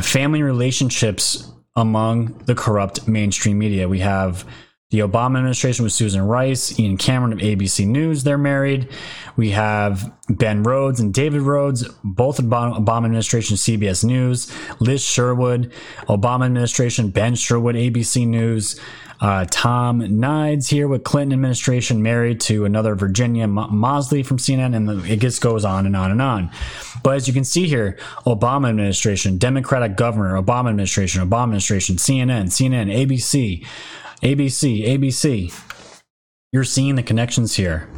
family relationships among the corrupt mainstream media. We have the Obama administration with Susan Rice, Ian Cameron of ABC News, they're married. We have Ben Rhodes and David Rhodes, both Obama administration, CBS News. Liz Sherwood, Obama administration, Ben Sherwood, ABC News. Uh, Tom Nides here with Clinton administration, married to another Virginia Moseley from CNN, and the, it just goes on and on and on. But as you can see here, Obama administration, Democratic governor, Obama administration, Obama administration, CNN, CNN, ABC, ABC, ABC. You're seeing the connections here.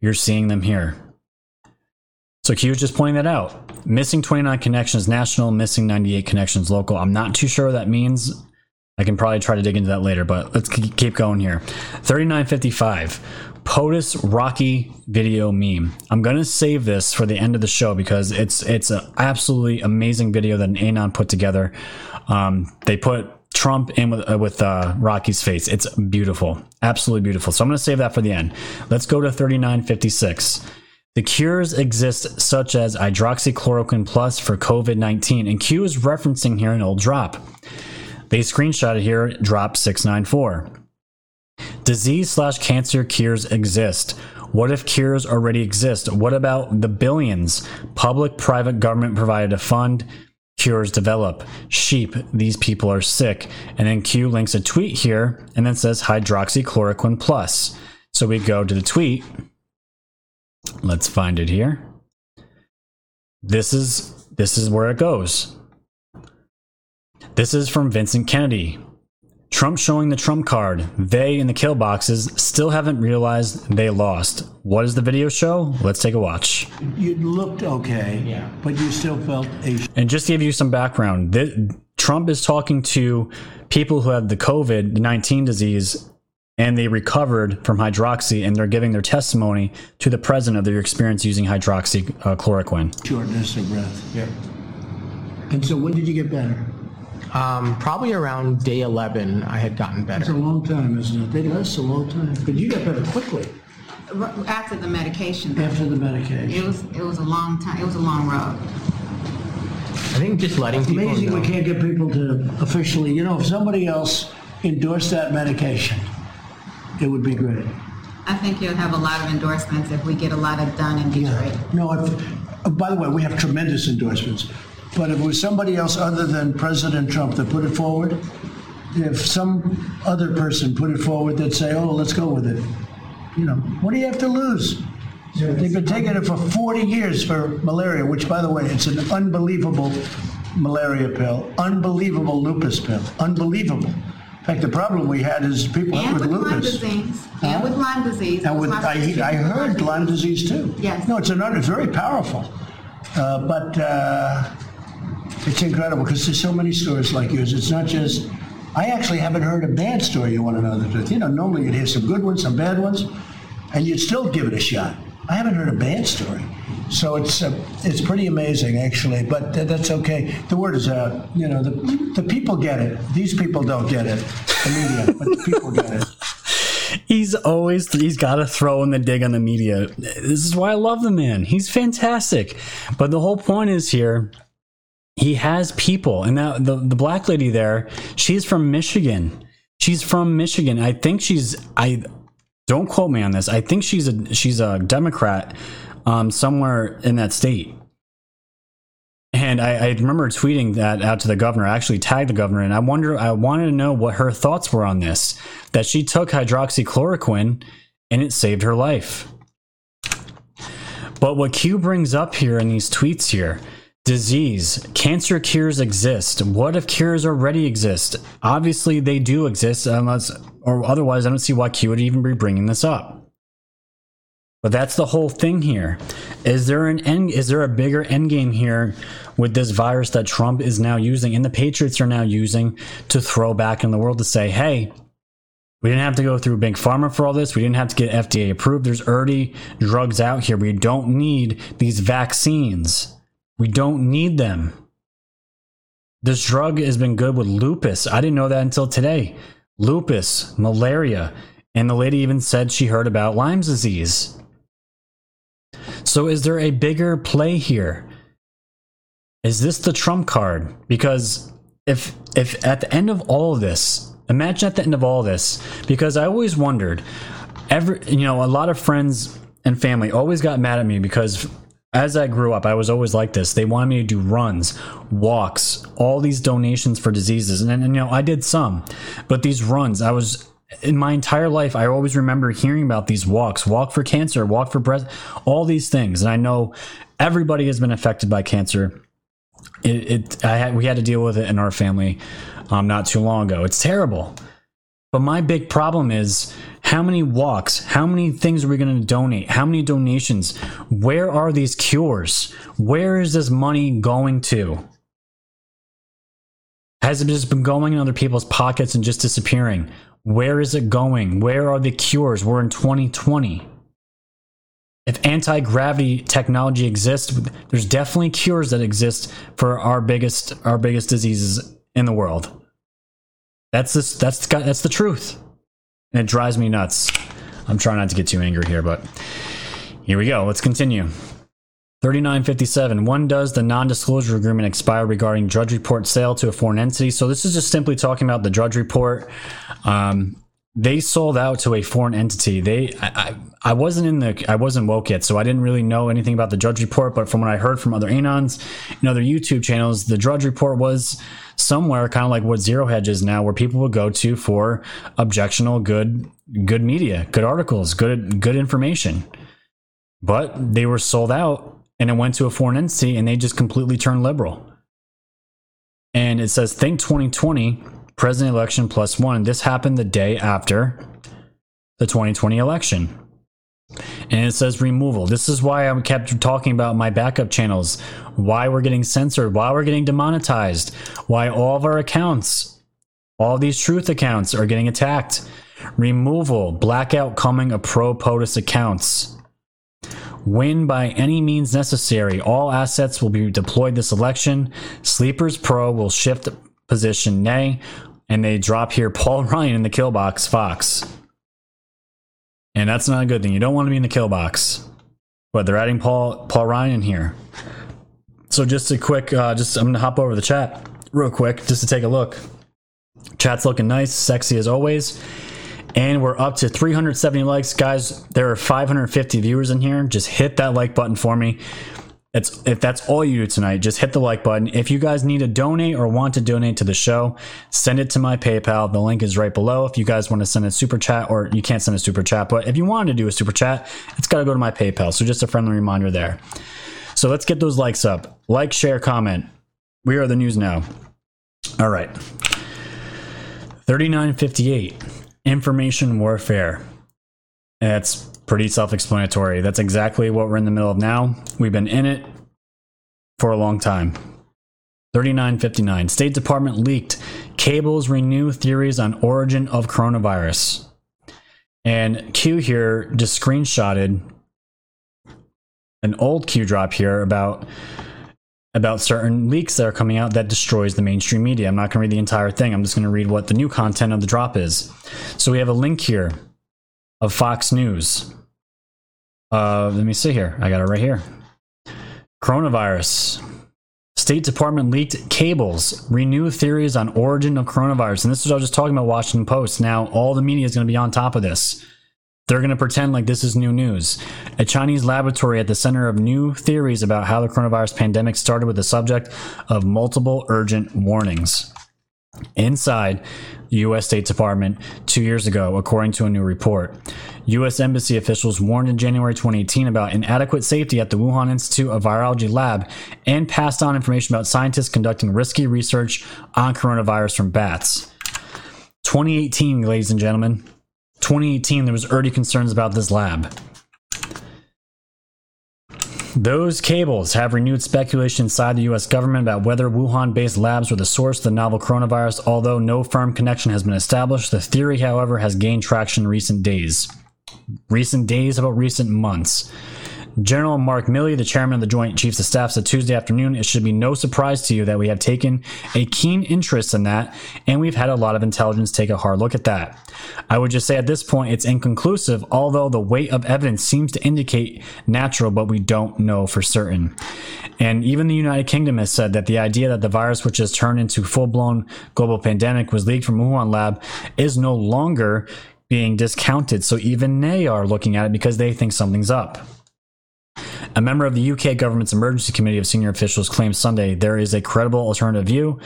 You're seeing them here. So Q was just pointing that out. Missing 29 connections national, missing 98 connections local. I'm not too sure what that means. I can probably try to dig into that later, but let's keep going here. 3955. POTUS Rocky video meme. I'm gonna save this for the end of the show because it's it's an absolutely amazing video that an Anon put together. Um, they put Trump in with, uh, with uh, Rocky's face. It's beautiful, absolutely beautiful. So I'm gonna save that for the end. Let's go to 3956. The cures exist, such as hydroxychloroquine plus for COVID 19, and Q is referencing here an old drop. They screenshotted here drop 694. Disease slash cancer cures exist. What if cures already exist? What about the billions? Public, private, government provided a fund. Cures develop. Sheep, these people are sick. And then Q links a tweet here and then says hydroxychloroquine plus. So we go to the tweet. Let's find it here. This is this is where it goes. This is from Vincent Kennedy. Trump showing the Trump card. They in the kill boxes still haven't realized they lost. What does the video show? Let's take a watch. You looked okay, yeah. but you still felt a. And just to give you some background, this, Trump is talking to people who have the COVID 19 disease and they recovered from hydroxy and they're giving their testimony to the president of their experience using hydroxychloroquine. Uh, Shortness of breath. Yeah. And so when did you get better? Um, probably around day 11, I had gotten better. It's a long time, isn't it? They, that's a long time. But you got better quickly After the medication, after the medication. it was, it was a long time, it was a long road. I think just letting people Amazing we know. can't get people to officially, you know, if somebody else endorsed that medication, it would be great. I think you'll have a lot of endorsements if we get a lot of done in Detroit. No, if, by the way, we have tremendous endorsements. But if it was somebody else other than President Trump that put it forward, if some other person put it forward, they'd say, oh, let's go with it. You know, what do you have to lose? They've been taking it for 40 years for malaria, which, by the way, it's an unbelievable malaria pill, unbelievable lupus pill, unbelievable. In fact, the problem we had is people And with with Lyme lupus. disease, and with Lyme disease. And was with, my I, first I treatment for heard Lyme disease too. Yes. No, it's another, it's very powerful. Uh, but uh, it's incredible because there's so many stories like yours. It's not just, I actually haven't heard a bad story you want to know the truth. You know, normally you'd hear some good ones, some bad ones, and you'd still give it a shot. I haven't heard a bad story. So it's uh, it's pretty amazing, actually. But th- that's okay. The word is out. You know, the the people get it. These people don't get it. The media, but the people get it. (laughs) He's always he's got to throw in the dig on the media. This is why I love the man. He's fantastic. But the whole point is here he has people and that the, the black lady there she's from michigan she's from michigan i think she's i don't quote me on this i think she's a she's a democrat um, somewhere in that state and I, I remember tweeting that out to the governor. I actually tagged the governor, and I wonder. I wanted to know what her thoughts were on this. That she took hydroxychloroquine, and it saved her life. But what Q brings up here in these tweets here disease cancer cures exist what if cures already exist obviously they do exist unless or otherwise i don't see why q would even be bringing this up but that's the whole thing here is there an end is there a bigger end game here with this virus that trump is now using and the patriots are now using to throw back in the world to say hey we didn't have to go through big pharma for all this. We didn't have to get FDA approved. There's already drugs out here. We don't need these vaccines. We don't need them. This drug has been good with lupus. I didn't know that until today. Lupus, malaria, and the lady even said she heard about Lyme's disease. So, is there a bigger play here? Is this the trump card? Because if if at the end of all of this, imagine at the end of all of this, because I always wondered, every you know, a lot of friends and family always got mad at me because as I grew up, I was always like this. They wanted me to do runs, walks, all these donations for diseases. And, and, you know, I did some, but these runs, I was in my entire life, I always remember hearing about these walks, walk for cancer, walk for breast, all these things. And I know everybody has been affected by cancer. It, it I had, we had to deal with it in our family um, not too long ago. It's terrible. But my big problem is how many walks, how many things are we going to donate, how many donations, where are these cures? Where is this money going to? Has it just been going in other people's pockets and just disappearing? Where is it going? Where are the cures? We're in 2020. If anti gravity technology exists, there's definitely cures that exist for our biggest our biggest diseases in the world. That's this. That's that's the truth, and it drives me nuts. I'm trying not to get too angry here, but here we go. Let's continue. 3957. When does the non disclosure agreement expire regarding Drudge Report sale to a foreign entity? So, this is just simply talking about the Drudge Report. Um, they sold out to a foreign entity. They, I, I, I, wasn't in the, I wasn't woke yet, so I didn't really know anything about the Drudge Report. But from what I heard from other anons and other YouTube channels, the Drudge Report was somewhere kind of like what Zero Hedge is now, where people would go to for objectionable, good, good media, good articles, good, good information. But they were sold out, and it went to a foreign entity, and they just completely turned liberal. And it says, "Think 2020 president election one." This happened the day after the 2020 election and it says removal. This is why I kept talking about my backup channels, why we're getting censored, why we're getting demonetized, why all of our accounts, all these truth accounts are getting attacked. Removal, blackout coming of pro POTUS accounts. Win by any means necessary. All assets will be deployed this election. Sleepers Pro will shift position nay, and they drop here Paul (laughs) Ryan in the kill box Fox. And that's not a good thing. You don't want to be in the kill box. But they're adding Paul Paul Ryan in here. So just a quick, uh, just I'm gonna hop over the chat real quick just to take a look. Chat's looking nice, sexy as always. And we're up to 370 likes, guys. There are 550 viewers in here. Just hit that like button for me. It's, if that's all you do tonight, just hit the like button. If you guys need to donate or want to donate to the show, send it to my PayPal. The link is right below. If you guys want to send a super chat, or you can't send a super chat, but if you want to do a super chat, it's got to go to my PayPal. So just a friendly reminder there. So let's get those likes up. Like, share, comment. We are the news now. All right. 3958 Information warfare. That's pretty self explanatory. That's exactly what we're in the middle of now. We've been in it for a long time. 3959. State Department leaked cables renew theories on origin of coronavirus. And Q here just screenshotted an old Q drop here about about certain leaks that are coming out that destroys the mainstream media. I'm not going to read the entire thing. I'm just going to read what the new content of the drop is. So we have a link here of Fox News. Uh, let me see here. I got it right here. Coronavirus. State Department leaked cables, renew theories on origin of coronavirus. And this is what I was just talking about Washington Post. Now all the media is going to be on top of this. They're going to pretend like this is new news. A Chinese laboratory at the center of new theories about how the coronavirus pandemic started with the subject of multiple urgent warnings. Inside the U.S. State Department two years ago, according to a new report. U.S. Embassy officials warned in January 2018 about inadequate safety at the Wuhan Institute of Virology lab and passed on information about scientists conducting risky research on coronavirus from bats. 2018, ladies and gentlemen. 2018, there was already concerns about this lab. Those cables have renewed speculation inside the US government about whether Wuhan based labs were the source of the novel coronavirus, although no firm connection has been established. The theory, however, has gained traction in recent days. Recent days, about recent months. General Mark Milley, the chairman of the Joint Chiefs of Staff, said Tuesday afternoon, it should be no surprise to you that we have taken a keen interest in that, and we've had a lot of intelligence take a hard look at that. I would just say at this point, it's inconclusive, although the weight of evidence seems to indicate natural, but we don't know for certain. And even the United Kingdom has said that the idea that the virus, which has turned into full blown global pandemic, was leaked from Wuhan lab is no longer being discounted. So even they are looking at it because they think something's up. A member of the UK government's emergency committee of senior officials claimed Sunday there is a credible alternative view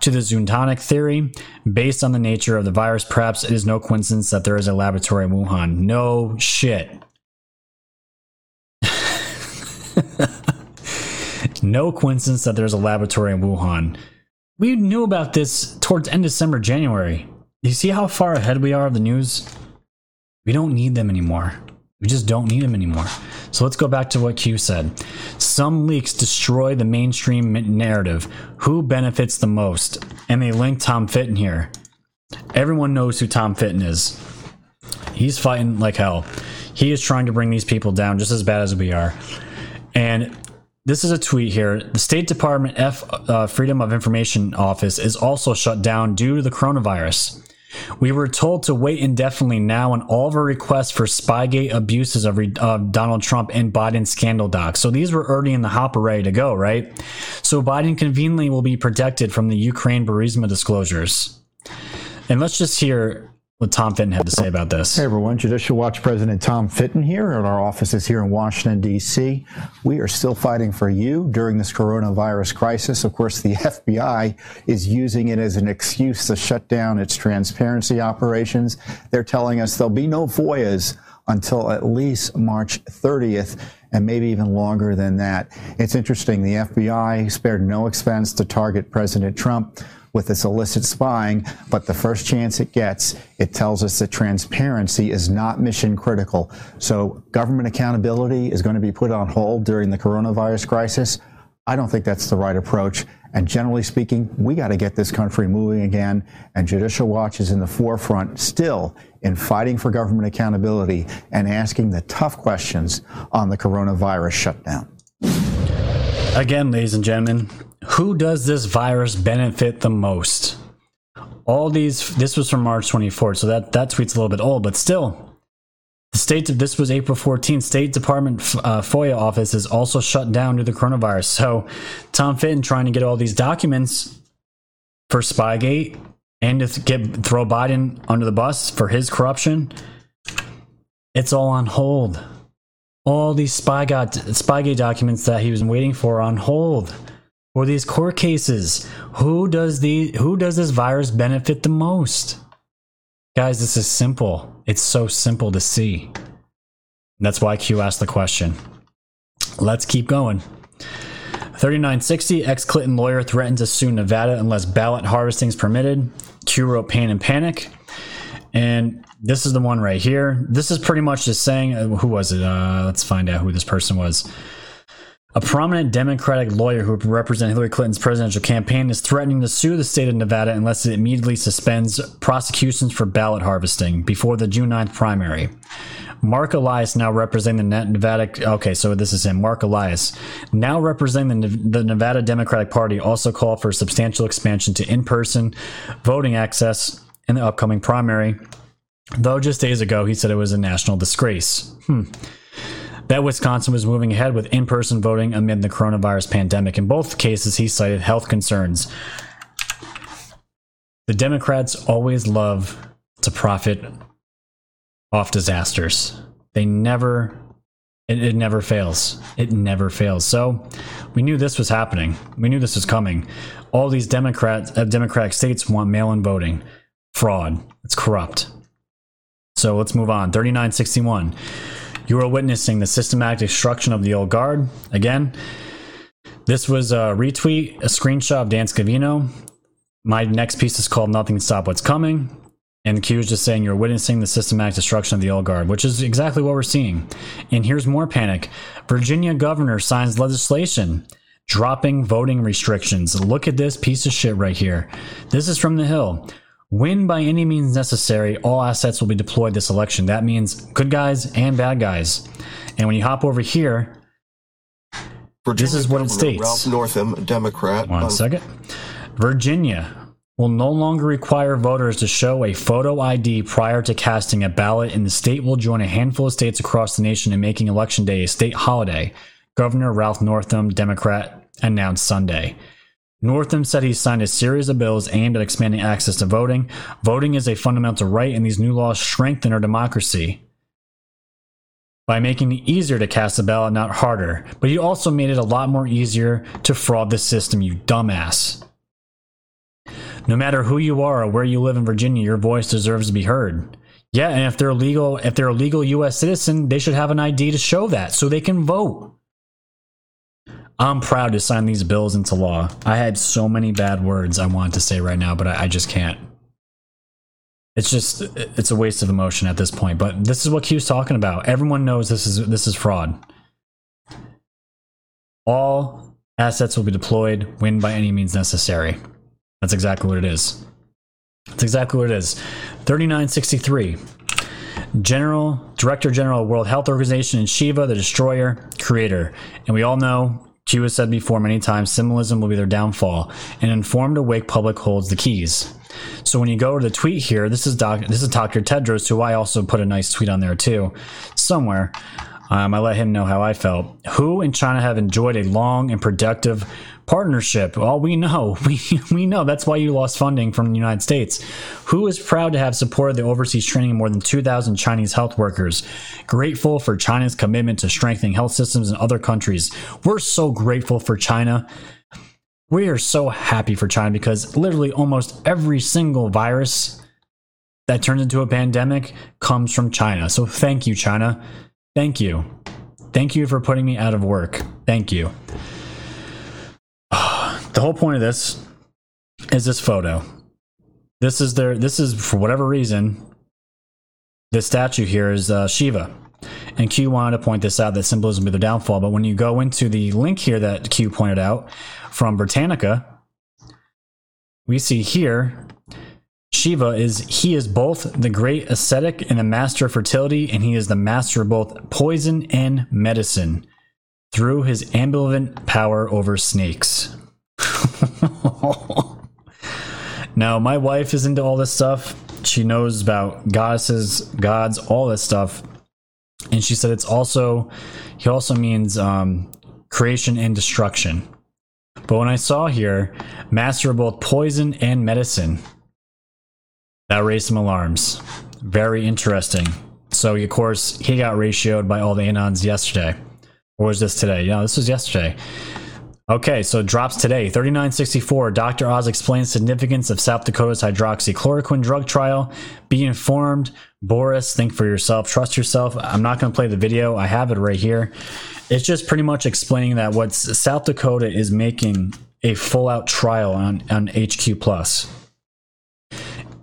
to the zoonotic theory based on the nature of the virus. Perhaps it is no coincidence that there is a laboratory in Wuhan. No shit. (laughs) no coincidence that there's a laboratory in Wuhan. We knew about this towards end December, January. You see how far ahead we are of the news? We don't need them anymore. We just don't need them anymore. So let's go back to what Q said. Some leaks destroy the mainstream narrative. Who benefits the most? And they link Tom Fitton here. Everyone knows who Tom Fitton is. He's fighting like hell. He is trying to bring these people down just as bad as we are. And this is a tweet here. The State Department F uh, Freedom of Information Office is also shut down due to the coronavirus. We were told to wait indefinitely now on all of our requests for Spygate abuses of uh, Donald Trump and Biden scandal docs. So these were already in the hopper ready to go, right? So Biden conveniently will be protected from the Ukraine Burisma disclosures. And let's just hear what Tom Fitton had to say about this. Hey everyone, Judicial Watch President Tom Fitton here at our offices here in Washington, D.C. We are still fighting for you during this coronavirus crisis. Of course, the FBI is using it as an excuse to shut down its transparency operations. They're telling us there'll be no FOIAs until at least March 30th and maybe even longer than that. It's interesting. The FBI spared no expense to target President Trump with this illicit spying, but the first chance it gets, it tells us that transparency is not mission critical. So government accountability is going to be put on hold during the coronavirus crisis. I don't think that's the right approach. And generally speaking, we got to get this country moving again. And Judicial Watch is in the forefront still in fighting for government accountability and asking the tough questions on the coronavirus shutdown. Again, ladies and gentlemen, who does this virus benefit the most? All these, this was from March 24th, so that, that tweet's a little bit old, but still, the state, this was April 14th, State Department uh, FOIA office is also shut down due to the coronavirus. So Tom Fitton trying to get all these documents for Spygate and to get throw Biden under the bus for his corruption, it's all on hold all these Spygate, Spygate documents that he was waiting for on hold for these court cases. Who does the who does this virus benefit the most? Guys, this is simple. It's so simple to see. That's why Q asked the question. Let's keep going. 3960 ex Clinton lawyer threatened to sue Nevada unless ballot harvesting is permitted. Q wrote pain and panic. And this is the one right here. This is pretty much just saying, uh, who was it? Uh, let's find out who this person was. A prominent Democratic lawyer who represented Hillary Clinton's presidential campaign is threatening to sue the state of Nevada unless it immediately suspends prosecutions for ballot harvesting before the June 9th primary. Marc Elias now representing the Nevada. Okay, so this is him. Marc Elias now representing the, the Nevada Democratic Party also called for substantial expansion to in-person voting access in the upcoming primary. Though just days ago he said it was a national disgrace. Hmm. That Wisconsin was moving ahead with in person voting amid the coronavirus pandemic. In both cases, he cited health concerns. The Democrats always love to profit off disasters. They never, it, it never fails. It never fails. So we knew this was happening. We knew this was coming. All these Democrats, uh, Democratic states want mail in voting. Fraud. It's corrupt. So let's move on. 3961. You are witnessing the systematic destruction of the old guard. Again, this was a retweet, a screenshot of Dan Scavino. My next piece is called Nothing Stop What's Coming. And the Q is just saying you're witnessing the systematic destruction of the old guard, which is exactly what we're seeing. And here's more panic Virginia governor signs legislation dropping voting restrictions. Look at this piece of shit right here. This is from the Hill. When by any means necessary, all assets will be deployed this election. That means good guys and bad guys. And when you hop over here, Virginia this is what it states. Ralph Northam, Democrat. One on- second. Virginia will no longer require voters to show a photo ID prior to casting a ballot, and the state will join a handful of states across the nation in making Election Day a state holiday. Governor Ralph Northam, Democrat, announced Sunday. Northam said he signed a series of bills aimed at expanding access to voting. Voting is a fundamental right, and these new laws strengthen our democracy by making it easier to cast a ballot, not harder. But he also made it a lot more easier to fraud the system, you dumbass. No matter who you are or where you live in Virginia, your voice deserves to be heard. Yeah, and if they're legal, if they're a legal U.S. citizen, they should have an ID to show that so they can vote. I'm proud to sign these bills into law. I had so many bad words I wanted to say right now, but I, I just can't. It's just it's a waste of emotion at this point. But this is what Q's talking about. Everyone knows this is this is fraud. All assets will be deployed when by any means necessary. That's exactly what it is. That's exactly what it is. 3963. General Director General of World Health Organization and Shiva, the destroyer, creator. And we all know, Q has said before many times, symbolism will be their downfall. An informed, awake public holds the keys. So when you go to the tweet here, this is Doc, this is Dr. Tedros, who I also put a nice tweet on there too, somewhere. Um, I let him know how I felt. Who in China have enjoyed a long and productive partnership? Well, we know. (laughs) We, we know. That's why you lost funding from the United States. Who is proud to have supported the overseas training of more than 2,000 Chinese health workers? Grateful for China's commitment to strengthening health systems in other countries. We're so grateful for China. We are so happy for China because literally almost every single virus that turns into a pandemic comes from China. So thank you, China. Thank you. Thank you for putting me out of work. Thank you. The whole point of this is this photo. This is their this is for whatever reason this statue here is uh, Shiva. And Q wanted to point this out that symbolism be the downfall, but when you go into the link here that Q pointed out from Britannica, we see here Shiva is he is both the great ascetic and the master of fertility, and he is the master of both poison and medicine through his ambivalent power over snakes. (laughs) now, my wife is into all this stuff. She knows about goddesses, gods, all this stuff. And she said it's also, he also means um, creation and destruction. But when I saw here, master of both poison and medicine, that raised some alarms. Very interesting. So, of course, he got ratioed by all the Anons yesterday. Or was this today? No, this was yesterday. Okay, so it drops today. 3964. Dr. Oz explains significance of South Dakota's hydroxychloroquine drug trial. Be informed. Boris, think for yourself. Trust yourself. I'm not going to play the video. I have it right here. It's just pretty much explaining that what South Dakota is making a full out trial on, on HQ Plus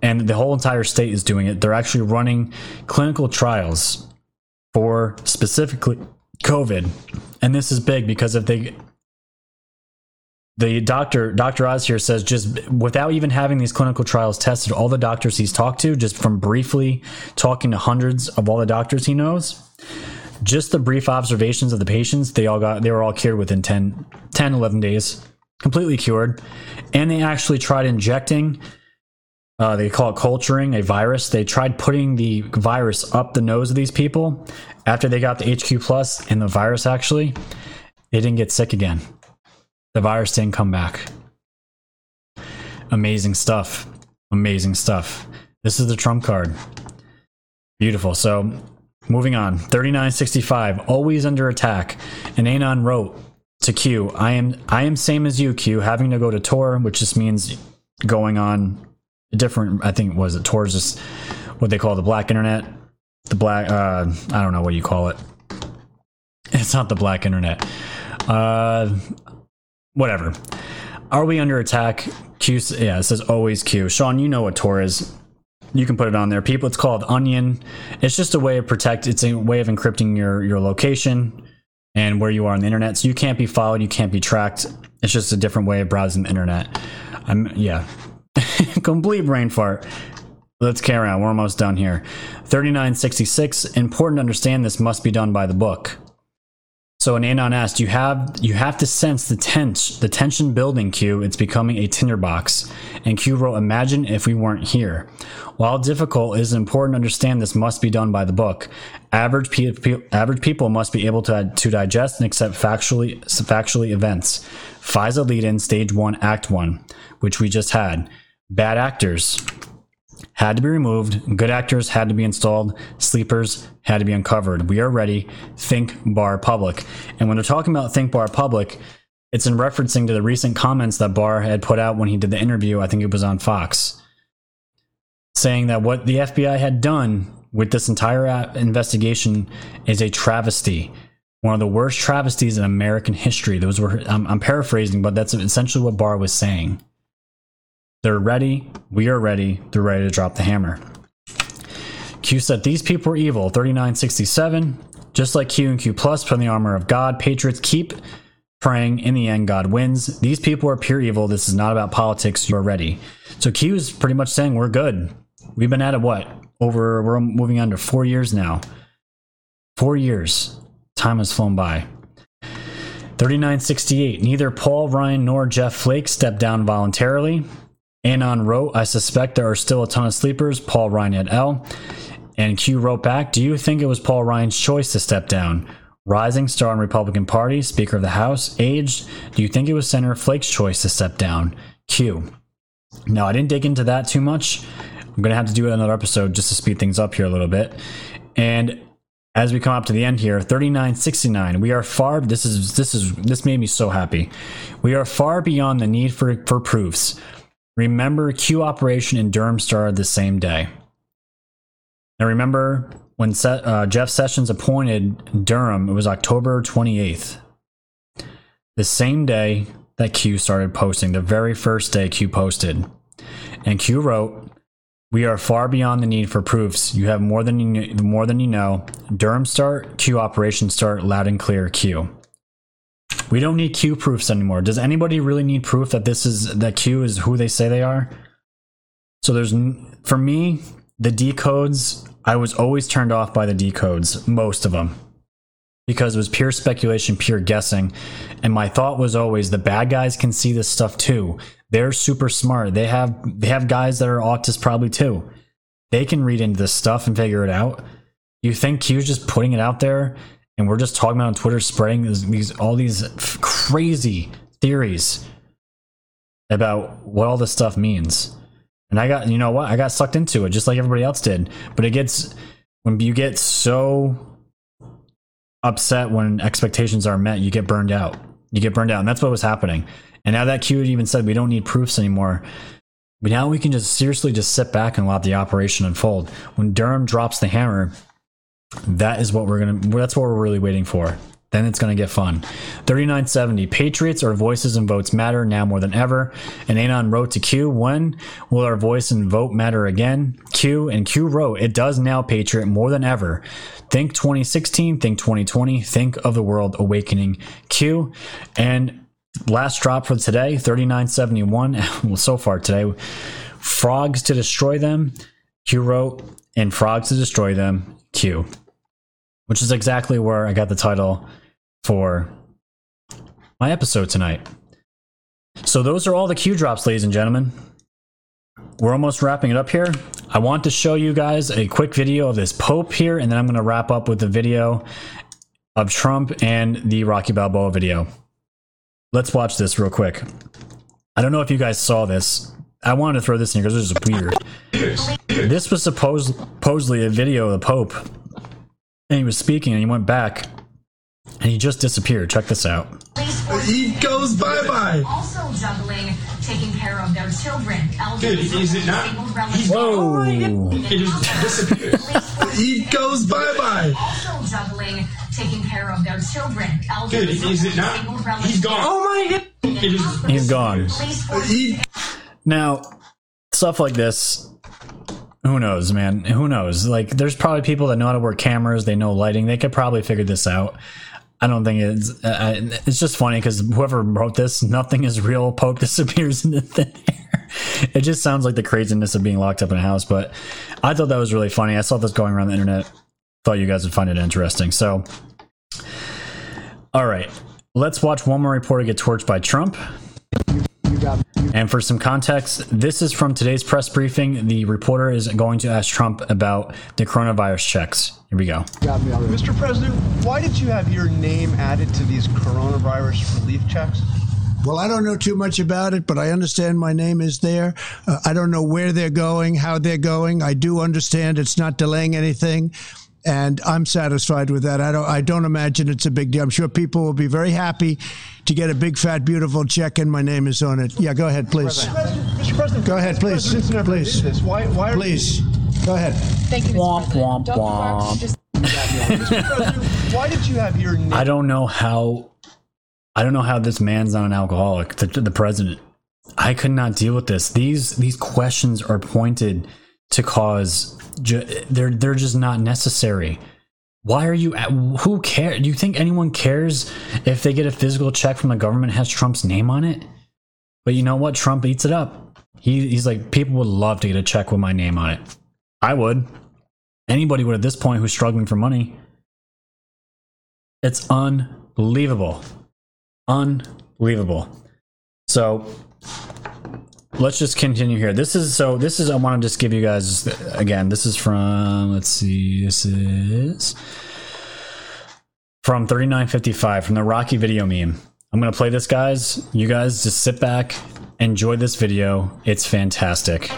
and the whole entire state is doing it. They're actually running clinical trials for specifically COVID. And this is big because if they the doctor dr oz here says just without even having these clinical trials tested all the doctors he's talked to just from briefly talking to hundreds of all the doctors he knows just the brief observations of the patients they all got they were all cured within 10 10 11 days completely cured. And they actually tried injecting uh, they call it culturing a virus. They tried putting the virus up the nose of these people. After they got the hq plus and the virus actually they didn't get sick again the virus didn't come back. Amazing stuff. Amazing stuff. This is the trump card. Beautiful. So, moving on. 3965, always under attack. And Anon wrote to Q, I am I am same as you, Q, having to go to Tor, which just means going on a different I think was it Tor just what they call the black internet. The black uh I don't know what you call it. It's not the black internet. Uh whatever. Are we under attack? Q, yeah, it says always Q. Sean, you know what Tor is. You can put it on there. People, it's called Onion. It's just a way of protect. It's a way of encrypting your your location and where you are on the internet. So you can't be followed. You can't be tracked. It's just a different way of browsing the internet. I'm yeah, (laughs) complete brain fart. Let's carry on. We're almost done here. 3966. Important to understand this must be done by the book. So an Anon asked, you have you have to sense the tense the tension building, Q. It's becoming a tinderbox. And Q wrote, Imagine if we weren't here. While difficult, it is important to understand this must be done by the book. Average, pe- pe- average people must be able to, to digest and accept factually factually events. FISA lead in stage one, act one, which we just had. Bad actors had to be removed. Good actors had to be installed. Sleepers had to be uncovered. We are ready. Think Barr Public. And when they're talking about Think Barr Public, it's in referencing to the recent comments that Barr had put out when he did the interview. I think it was on Fox, saying that what the FBI had done with this entire investigation is a travesty. One of the worst travesties in American history. Those were, I'm, I'm paraphrasing, but that's essentially what Barr was saying. They're ready. We are ready. They're ready to drop the hammer. Q said these people are evil. 3967. Just like Q and Q plus put on the armor of God. Patriots keep praying. In the end, God wins. These people are pure evil. This is not about politics. You're ready. So Q is pretty much saying we're good. We've been at it what? Over we're moving on to four years now. Four years. Time has flown by. 3968. Neither Paul Ryan nor Jeff Flake stepped down voluntarily. Anon wrote, I suspect there are still a ton of sleepers. Paul Ryan et al. And Q wrote back, Do you think it was Paul Ryan's choice to step down? Rising star in Republican Party, Speaker of the House, aged. Do you think it was Senator Flake's choice to step down? Q. Now, I didn't dig into that too much. I'm going to have to do another episode just to speed things up here a little bit. And as we come up to the end here 3969 we are far this is this is this made me so happy we are far beyond the need for for proofs Remember, Q operation in Durham started the same day. Now, remember when Se- uh, Jeff Sessions appointed Durham, it was October 28th. The same day that Q started posting, the very first day Q posted. And Q wrote, we are far beyond the need for proofs. You have more than you more than you know. Durham start, Q operation start, loud and clear Q. We don't need Q proofs anymore. Does anybody really need proof that this is that Q is who they say they are? So there's for me the decodes. I was always turned off by the decodes, most of them, because it was pure speculation, pure guessing. And my thought was always the bad guys can see this stuff too. They're super smart. They have they have guys that are autists probably too. They can read into this stuff and figure it out. You think Q's just putting it out there and we're just talking about on Twitter, spreading these, all these crazy theories about what all this stuff means. And I got, you know what? I got sucked into it just like everybody else did. But it gets when you get so upset when expectations are met, you get burned out. You get burned out, and that's what was happening. And now that Q even said we don't need proofs anymore. But now we can just seriously just sit back and let the operation unfold. When Durham drops the hammer, that is what we're gonna. That's what we're really waiting for. Then it's going to get fun. 3970. Patriots, our voices and votes matter now more than ever. And Anon wrote to Q, when will our voice and vote matter again? Q and Q wrote, it does now, Patriot, more than ever. Think 2016, think 2020, think of the world awakening. Q. And last drop for today 3971 (laughs) well so far today frogs to destroy them q wrote and frogs to destroy them q which is exactly where i got the title for my episode tonight so those are all the q drops ladies and gentlemen we're almost wrapping it up here i want to show you guys a quick video of this pope here and then i'm going to wrap up with the video of trump and the rocky balboa video let's watch this real quick. I don't know if you guys saw this. I wanted to throw this in here because this is weird. This was supposed supposedly a video of the Pope, and he was speaking, and he went back, and he just disappeared. Check this out. He goes bye bye. Also juggling taking care of their children, elderly, Dude, is it not- disabled relatives. he's Whoa! He just disappeared. he goes bye bye. Also juggling taking care of their children, elderly, Dude, is it not? disabled relatives. He's gone. Oh my god. He just He's gone. He Now, stuff like this, who knows, man? Who knows? Like, there's probably people that know how to work cameras, they know lighting, they could probably figure this out. I don't think it's. Uh, it's just funny because whoever wrote this, nothing is real. Pope (laughs) disappears into thin air. It just sounds like the craziness of being locked up in a house. But I thought that was really funny. I saw this going around the internet. Thought you guys would find it interesting. So, all right, let's watch one more reporter get torched by Trump. And for some context, this is from today's press briefing. The reporter is going to ask Trump about the coronavirus checks. Here we go. Mr. President, why did you have your name added to these coronavirus relief checks? Well, I don't know too much about it, but I understand my name is there. Uh, I don't know where they're going, how they're going. I do understand it's not delaying anything, and I'm satisfied with that. I don't. I don't imagine it's a big deal. I'm sure people will be very happy to get a big, fat, beautiful check, and my name is on it. Yeah, go ahead, please. Mr. President, Go ahead, please. Presidents Please. Why? Why are Please, go ahead. Thank you, Mr. Womp, womp, womp. Mr. President, why did you have your name? I don't know how. I don't know how this man's not an alcoholic. The, the president. I could not deal with this. These these questions are pointed to cause. Ju- they're they're just not necessary. Why are you? at- Who cares? Do you think anyone cares if they get a physical check from the government has Trump's name on it? But you know what? Trump eats it up. He, he's like, people would love to get a check with my name on it. I would. Anybody would at this point who's struggling for money. It's unbelievable. Unbelievable. So let's just continue here. This is so this is I want to just give you guys again, this is from let's see, this is from 3955 from the Rocky video meme. I'm gonna play this guys. You guys just sit back, enjoy this video. It's fantastic.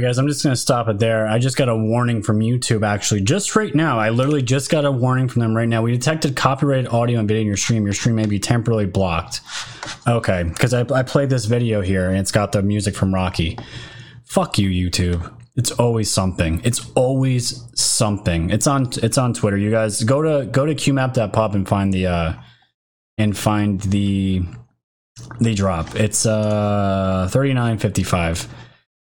Guys, I'm just going to stop it there. I just got a warning from YouTube, actually, just right now. I literally just got a warning from them right now. We detected copyrighted audio and video in your stream. Your stream may be temporarily blocked. Okay, because I, I played this video here and it's got the music from Rocky. Fuck you, YouTube. It's always something. It's always something. It's on. It's on Twitter. You guys go to go to qmap.pub and find the uh and find the the drop. It's uh 3955.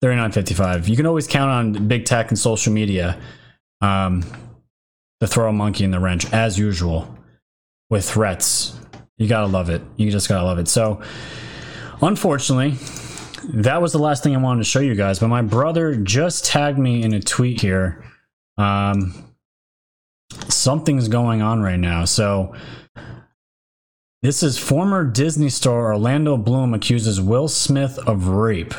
3955. You can always count on big tech and social media um to throw a monkey in the wrench as usual with threats. You got to love it. You just got to love it. So unfortunately, that was the last thing I wanted to show you guys, but my brother just tagged me in a tweet here. Um something's going on right now. So this is former Disney star Orlando Bloom accuses Will Smith of rape.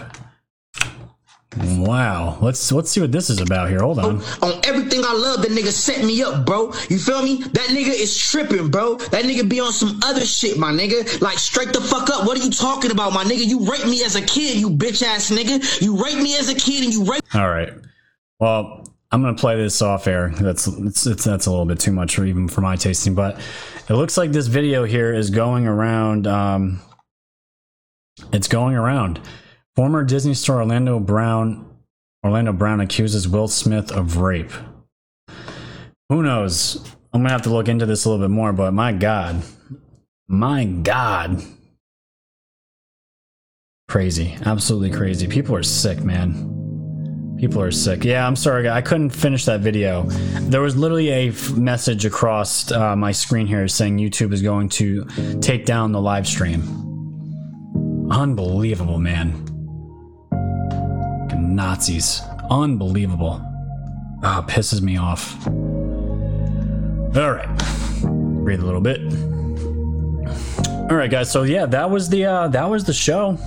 Wow. Let's let's see what this is about here. Hold on. On everything I love, that nigga set me up, bro. You feel me? That nigga is tripping, bro. That nigga be on some other shit, my nigga. Like straight the fuck up. What are you talking about, my nigga? You raped me as a kid, you bitch ass nigga. You raped me as a kid and you raped All right. Well, I'm gonna play this off air. That's it's, it's that's a little bit too much for even for my tasting, but it looks like this video here is going around. Um, it's going around. Former Disney star Orlando Brown Orlando Brown accuses Will Smith of rape. Who knows? I'm gonna have to look into this a little bit more, but my God, my God, crazy, absolutely crazy. People are sick, man. People are sick. Yeah, I'm sorry, I couldn't finish that video. There was literally a f- message across uh, my screen here saying YouTube is going to take down the live stream. Unbelievable, man. Nazis. Unbelievable. Ah, pisses me off. All right. Breathe a little bit. All right, guys. So yeah, that was the uh, that was the show.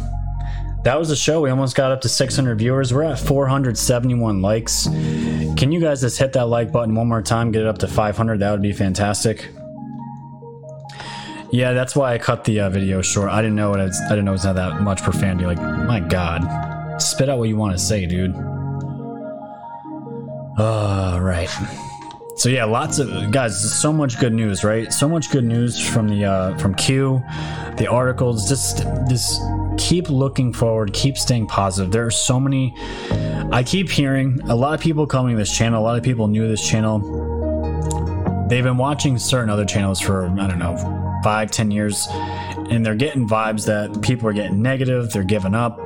That was the show. We almost got up to 600 viewers. We're at 471 likes. Can you guys just hit that like button one more time? Get it up to 500. That would be fantastic. Yeah, that's why I cut the uh, video short. I didn't know it. I didn't know it was not that much profanity. Like, my God, spit out what you want to say, dude. All right. So yeah, lots of guys. So much good news, right? So much good news from the uh, from Q, the articles. Just this. Keep looking forward. Keep staying positive. There are so many. I keep hearing a lot of people coming to this channel. A lot of people new to this channel. They've been watching certain other channels for I don't know five, ten years, and they're getting vibes that people are getting negative. They're giving up.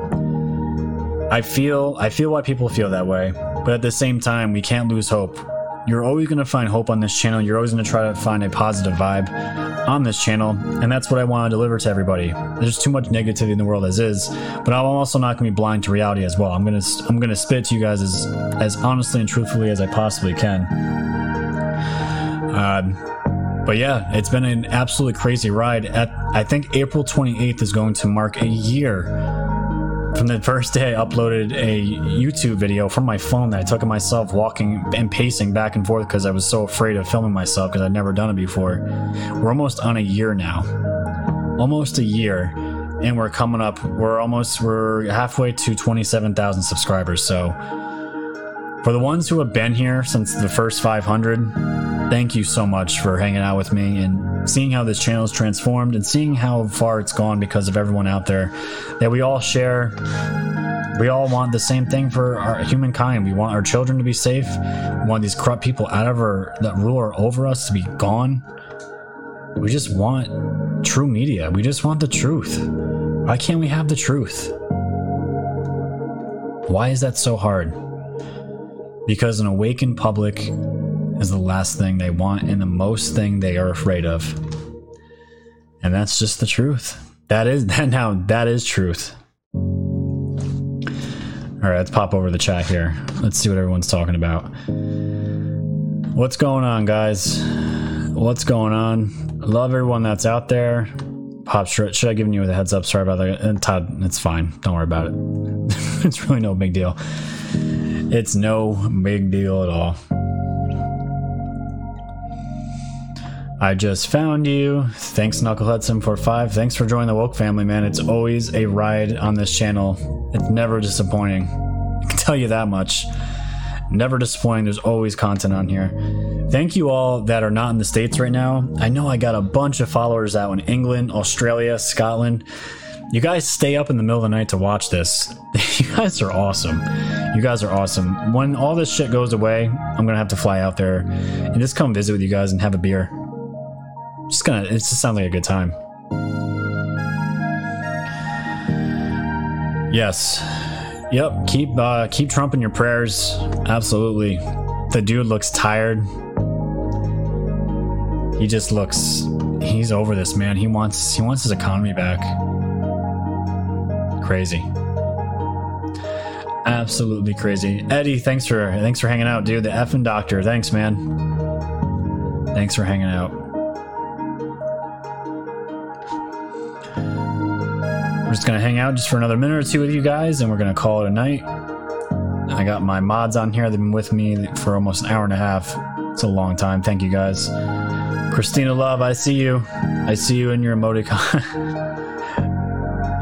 I feel I feel why people feel that way, but at the same time, we can't lose hope. You're always going to find hope on this channel. You're always going to try to find a positive vibe on this channel, and that's what I want to deliver to everybody. There's too much negativity in the world as is, but I'm also not going to be blind to reality as well. I'm going to I'm going to spit to you guys as as honestly and truthfully as I possibly can. Um, but yeah, it's been an absolutely crazy ride. At I think April 28th is going to mark a year from the first day I uploaded a YouTube video from my phone that I took of myself walking and pacing back and forth because I was so afraid of filming myself because I'd never done it before. We're almost on a year now. Almost a year. And we're coming up, we're almost, we're halfway to 27,000 subscribers. So for the ones who have been here since the first 500, thank you so much for hanging out with me and seeing how this channel is transformed and seeing how far it's gone because of everyone out there. That we all share we all want the same thing for our humankind. We want our children to be safe. We want these corrupt people out of our that rule over us to be gone. We just want true media. We just want the truth. Why can't we have the truth? Why is that so hard because an awakened public is the last thing they want and the most thing they are afraid of. And that's just the truth. That is (laughs) that now that is truth. All right, let's pop over the chat here. Let's see what everyone's talking about. What's going on, guys? What's going on? Love everyone that's out there. Pop, should, should I give you a heads up? Sorry about that. And Todd, it's fine. Don't worry about it. (laughs) it's really no big deal. It's no big deal at all. I just found you. Thanks, Knuckleheadson, for five. Thanks for joining the Woke family, man. It's always a ride on this channel. It's never disappointing. I can tell you that much. Never disappointing. There's always content on here. Thank you all that are not in the States right now. I know I got a bunch of followers out in England, Australia, Scotland. You guys stay up in the middle of the night to watch this. (laughs) you guys are awesome. You guys are awesome. When all this shit goes away, I'm gonna have to fly out there and just come visit with you guys and have a beer. Just gonna, it just sounds like a good time. Yes. Yep. Keep uh, keep Trump in your prayers. Absolutely. The dude looks tired. He just looks. He's over this, man. He wants he wants his economy back. Crazy. Absolutely crazy. Eddie, thanks for thanks for hanging out, dude. The effing doctor. Thanks, man. Thanks for hanging out. We're just gonna hang out just for another minute or two with you guys, and we're gonna call it a night. I got my mods on here. They've been with me for almost an hour and a half. It's a long time. Thank you guys. Christina Love, I see you. I see you in your emoticon. (laughs)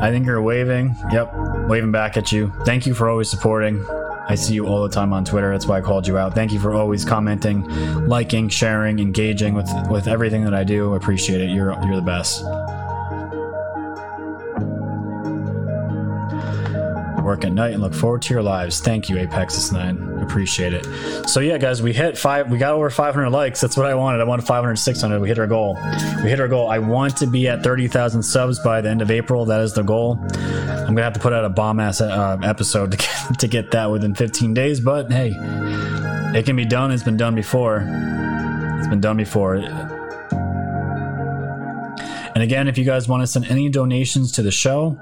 I think you're waving. Yep, waving back at you. Thank you for always supporting. I see you all the time on Twitter. That's why I called you out. Thank you for always commenting, liking, sharing, engaging with with everything that I do. I appreciate it. You're you're the best. Work at night and look forward to your lives. Thank you, Apexus9. Appreciate it. So yeah, guys, we hit five. We got over 500 likes. That's what I wanted. I wanted 500, 600. We hit our goal. We hit our goal. I want to be at 30,000 subs by the end of April. That is the goal. I'm gonna have to put out a bomb ass uh, episode to get, (laughs) to get that within 15 days. But hey, it can be done. It's been done before. It's been done before. And again, if you guys want to send any donations to the show,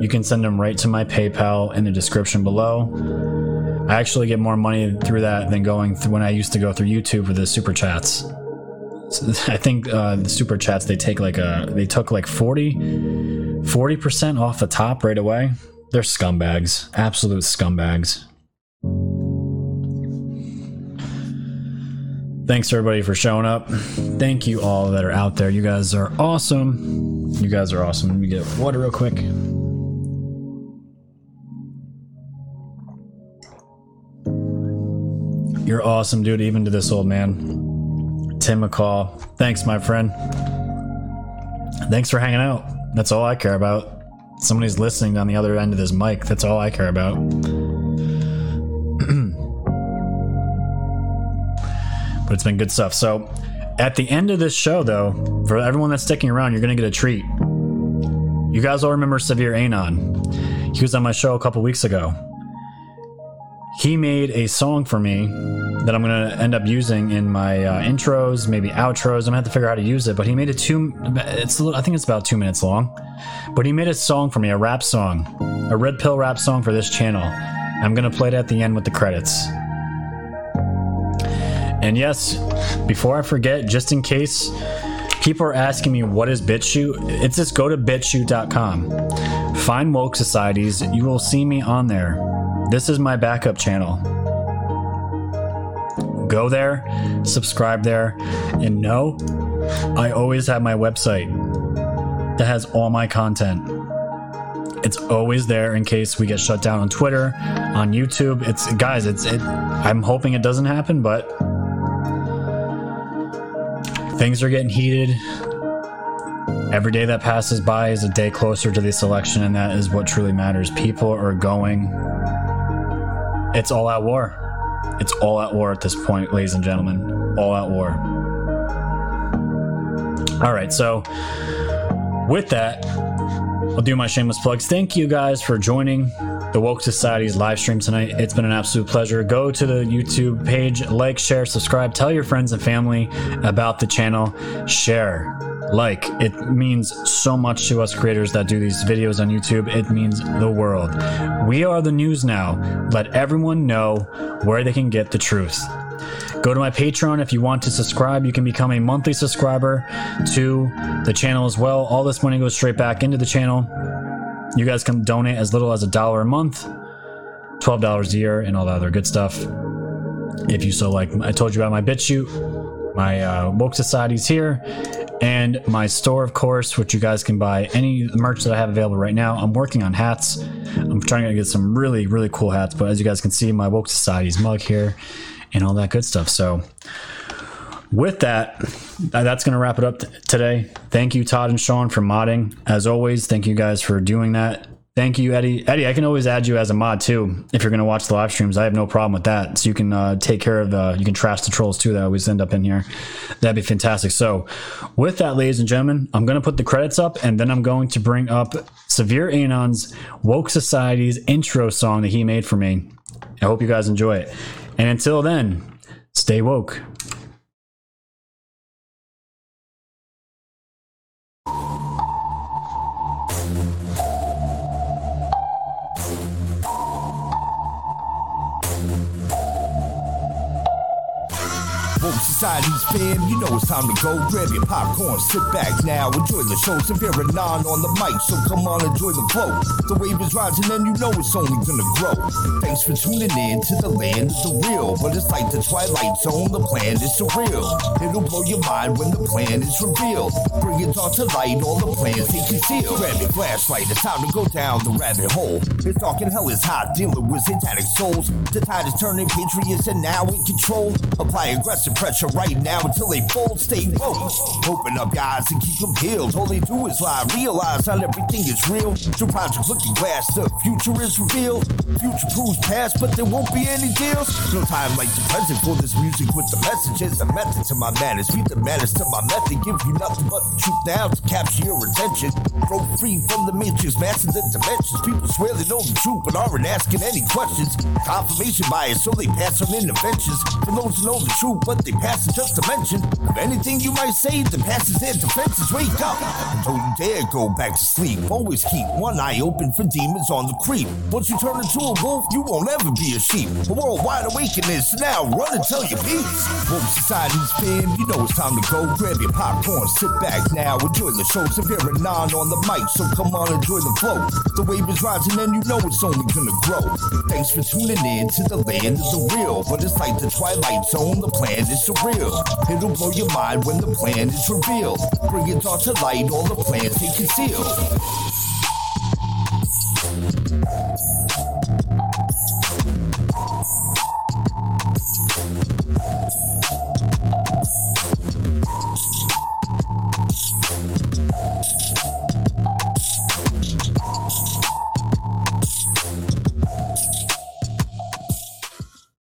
you can send them right to my PayPal in the description below. I actually get more money through that than going through when I used to go through YouTube with the super chats. (laughs) I think uh, the super chats they take like a they took like 40 percent off the top right away. They're scumbags, absolute scumbags. Thanks everybody for showing up. Thank you all that are out there. You guys are awesome. You guys are awesome. Let me get water real quick. You're awesome, dude, even to this old man. Tim McCall. Thanks, my friend. Thanks for hanging out. That's all I care about. Somebody's listening on the other end of this mic. That's all I care about. (clears throat) but it's been good stuff. So, at the end of this show, though, for everyone that's sticking around, you're going to get a treat. You guys all remember Severe Anon. He was on my show a couple weeks ago. He made a song for me that I'm to end up using in my uh, intros, maybe outros. I'm to have to figure out how to use it, but he made it two, it's, a little- I think it's about two minutes long. But he made a song for me, a rap song, a red pill rap song for this channel. I'm to play it at the end with the credits. And yes, before I forget, just in case people are asking me what is BitChute, it's just go to bitchute.com. Find woke societies. You will see me on there. This is my backup channel. Go there, subscribe there, and know I always have my website that has all my content. It's always there in case we get shut down on Twitter, on YouTube. It's guys, it's it I'm hoping it doesn't happen, but things are getting heated. Every day that passes by is a day closer to this election, and that is what truly matters. People are going. It's all out war. It's all out war at this point, ladies and gentlemen. All out war. All right, so with that, I'll do my shameless plugs. Thank you guys for joining the Woke Society's live stream tonight. It's been an absolute pleasure. Go to the YouTube page, like, share, subscribe, tell your friends and family about the channel. Share, like, it means so much to us creators that do these videos on YouTube. It means the world. We are the news now. Let everyone know where they can get the truth. Go to my Patreon if you want to subscribe. You can become a monthly subscriber to the channel as well. All this money goes straight back into the channel. You guys can donate as little as a dollar a month, $12 a year, and all that other good stuff. If you so like, I told you about my BitChute, my uh, woke societies here, and my store, of course, which you guys can buy any merch that I have available right now. I'm working on hats. I'm trying to get some really, really cool hats, but as you guys can see, my Woke Society's mug here and all that good stuff. So, with that, that's going to wrap it up t- today. Thank you, Todd and Sean, for modding. As always, thank you guys for doing that. Thank you, Eddie. Eddie, I can always add you as a mod too if you're going to watch the live streams. I have no problem with that. So you can uh, take care of the, you can trash the trolls too that always end up in here. That'd be fantastic. So, with that, ladies and gentlemen, I'm going to put the credits up and then I'm going to bring up Severe Anon's Woke Society's intro song that he made for me. I hope you guys enjoy it. And until then, stay woke. Society's fam, you know it's time to go. Grab your popcorn, sit back now, enjoy the show. Severe Anon on the mic, so come on, enjoy the flow. The wave is rising and you know it's only gonna grow. Thanks for tuning in to the land of the real. But it's like the Twilight Zone, the plan is surreal. It'll blow your mind when the plan is revealed. Bring it all to light, all the plans they conceal. Grab your flashlight, it's time to go down the rabbit hole. It's dark and hell is hot, dealing with satanic souls. The tide is turning, patriots and now in control. Apply aggressive pressure right now until they fold. Stay woke. Open up guys, and keep them peeled. All they do is lie. Realize not everything is real. Through Project Looking Glass, the future is revealed. Future proves past, but there won't be any deals. No time like the present for this music with the messages. The method to my madness. Read the madness to my method. Give you nothing but the truth now to capture your attention. Broke free from the matrix, massive the dimensions. People swear they know the truth, but aren't asking any questions. Confirmation bias, so they pass on interventions. For those who know the truth, but they pass it just to mention. Of anything you might say, the past is their defenses. Wake up! Don't you dare go back to sleep. Always keep one eye open for demons on the creep. Once you turn into a wolf, you won't ever be a sheep. A worldwide awakening, so now run and tell your peace. Wolf Society's fam, you know it's time to go. Grab your popcorn, sit back now, enjoy the show. Severe Anon on the mic, so come on, enjoy the flow. The wave is rising and you know it's only gonna grow. Thanks for tuning in to the land of the real. But it's like the Twilight Zone, the plan is surreal. It'll blow your mind when the plan is revealed. Bring it all to light, all the plans they conceal.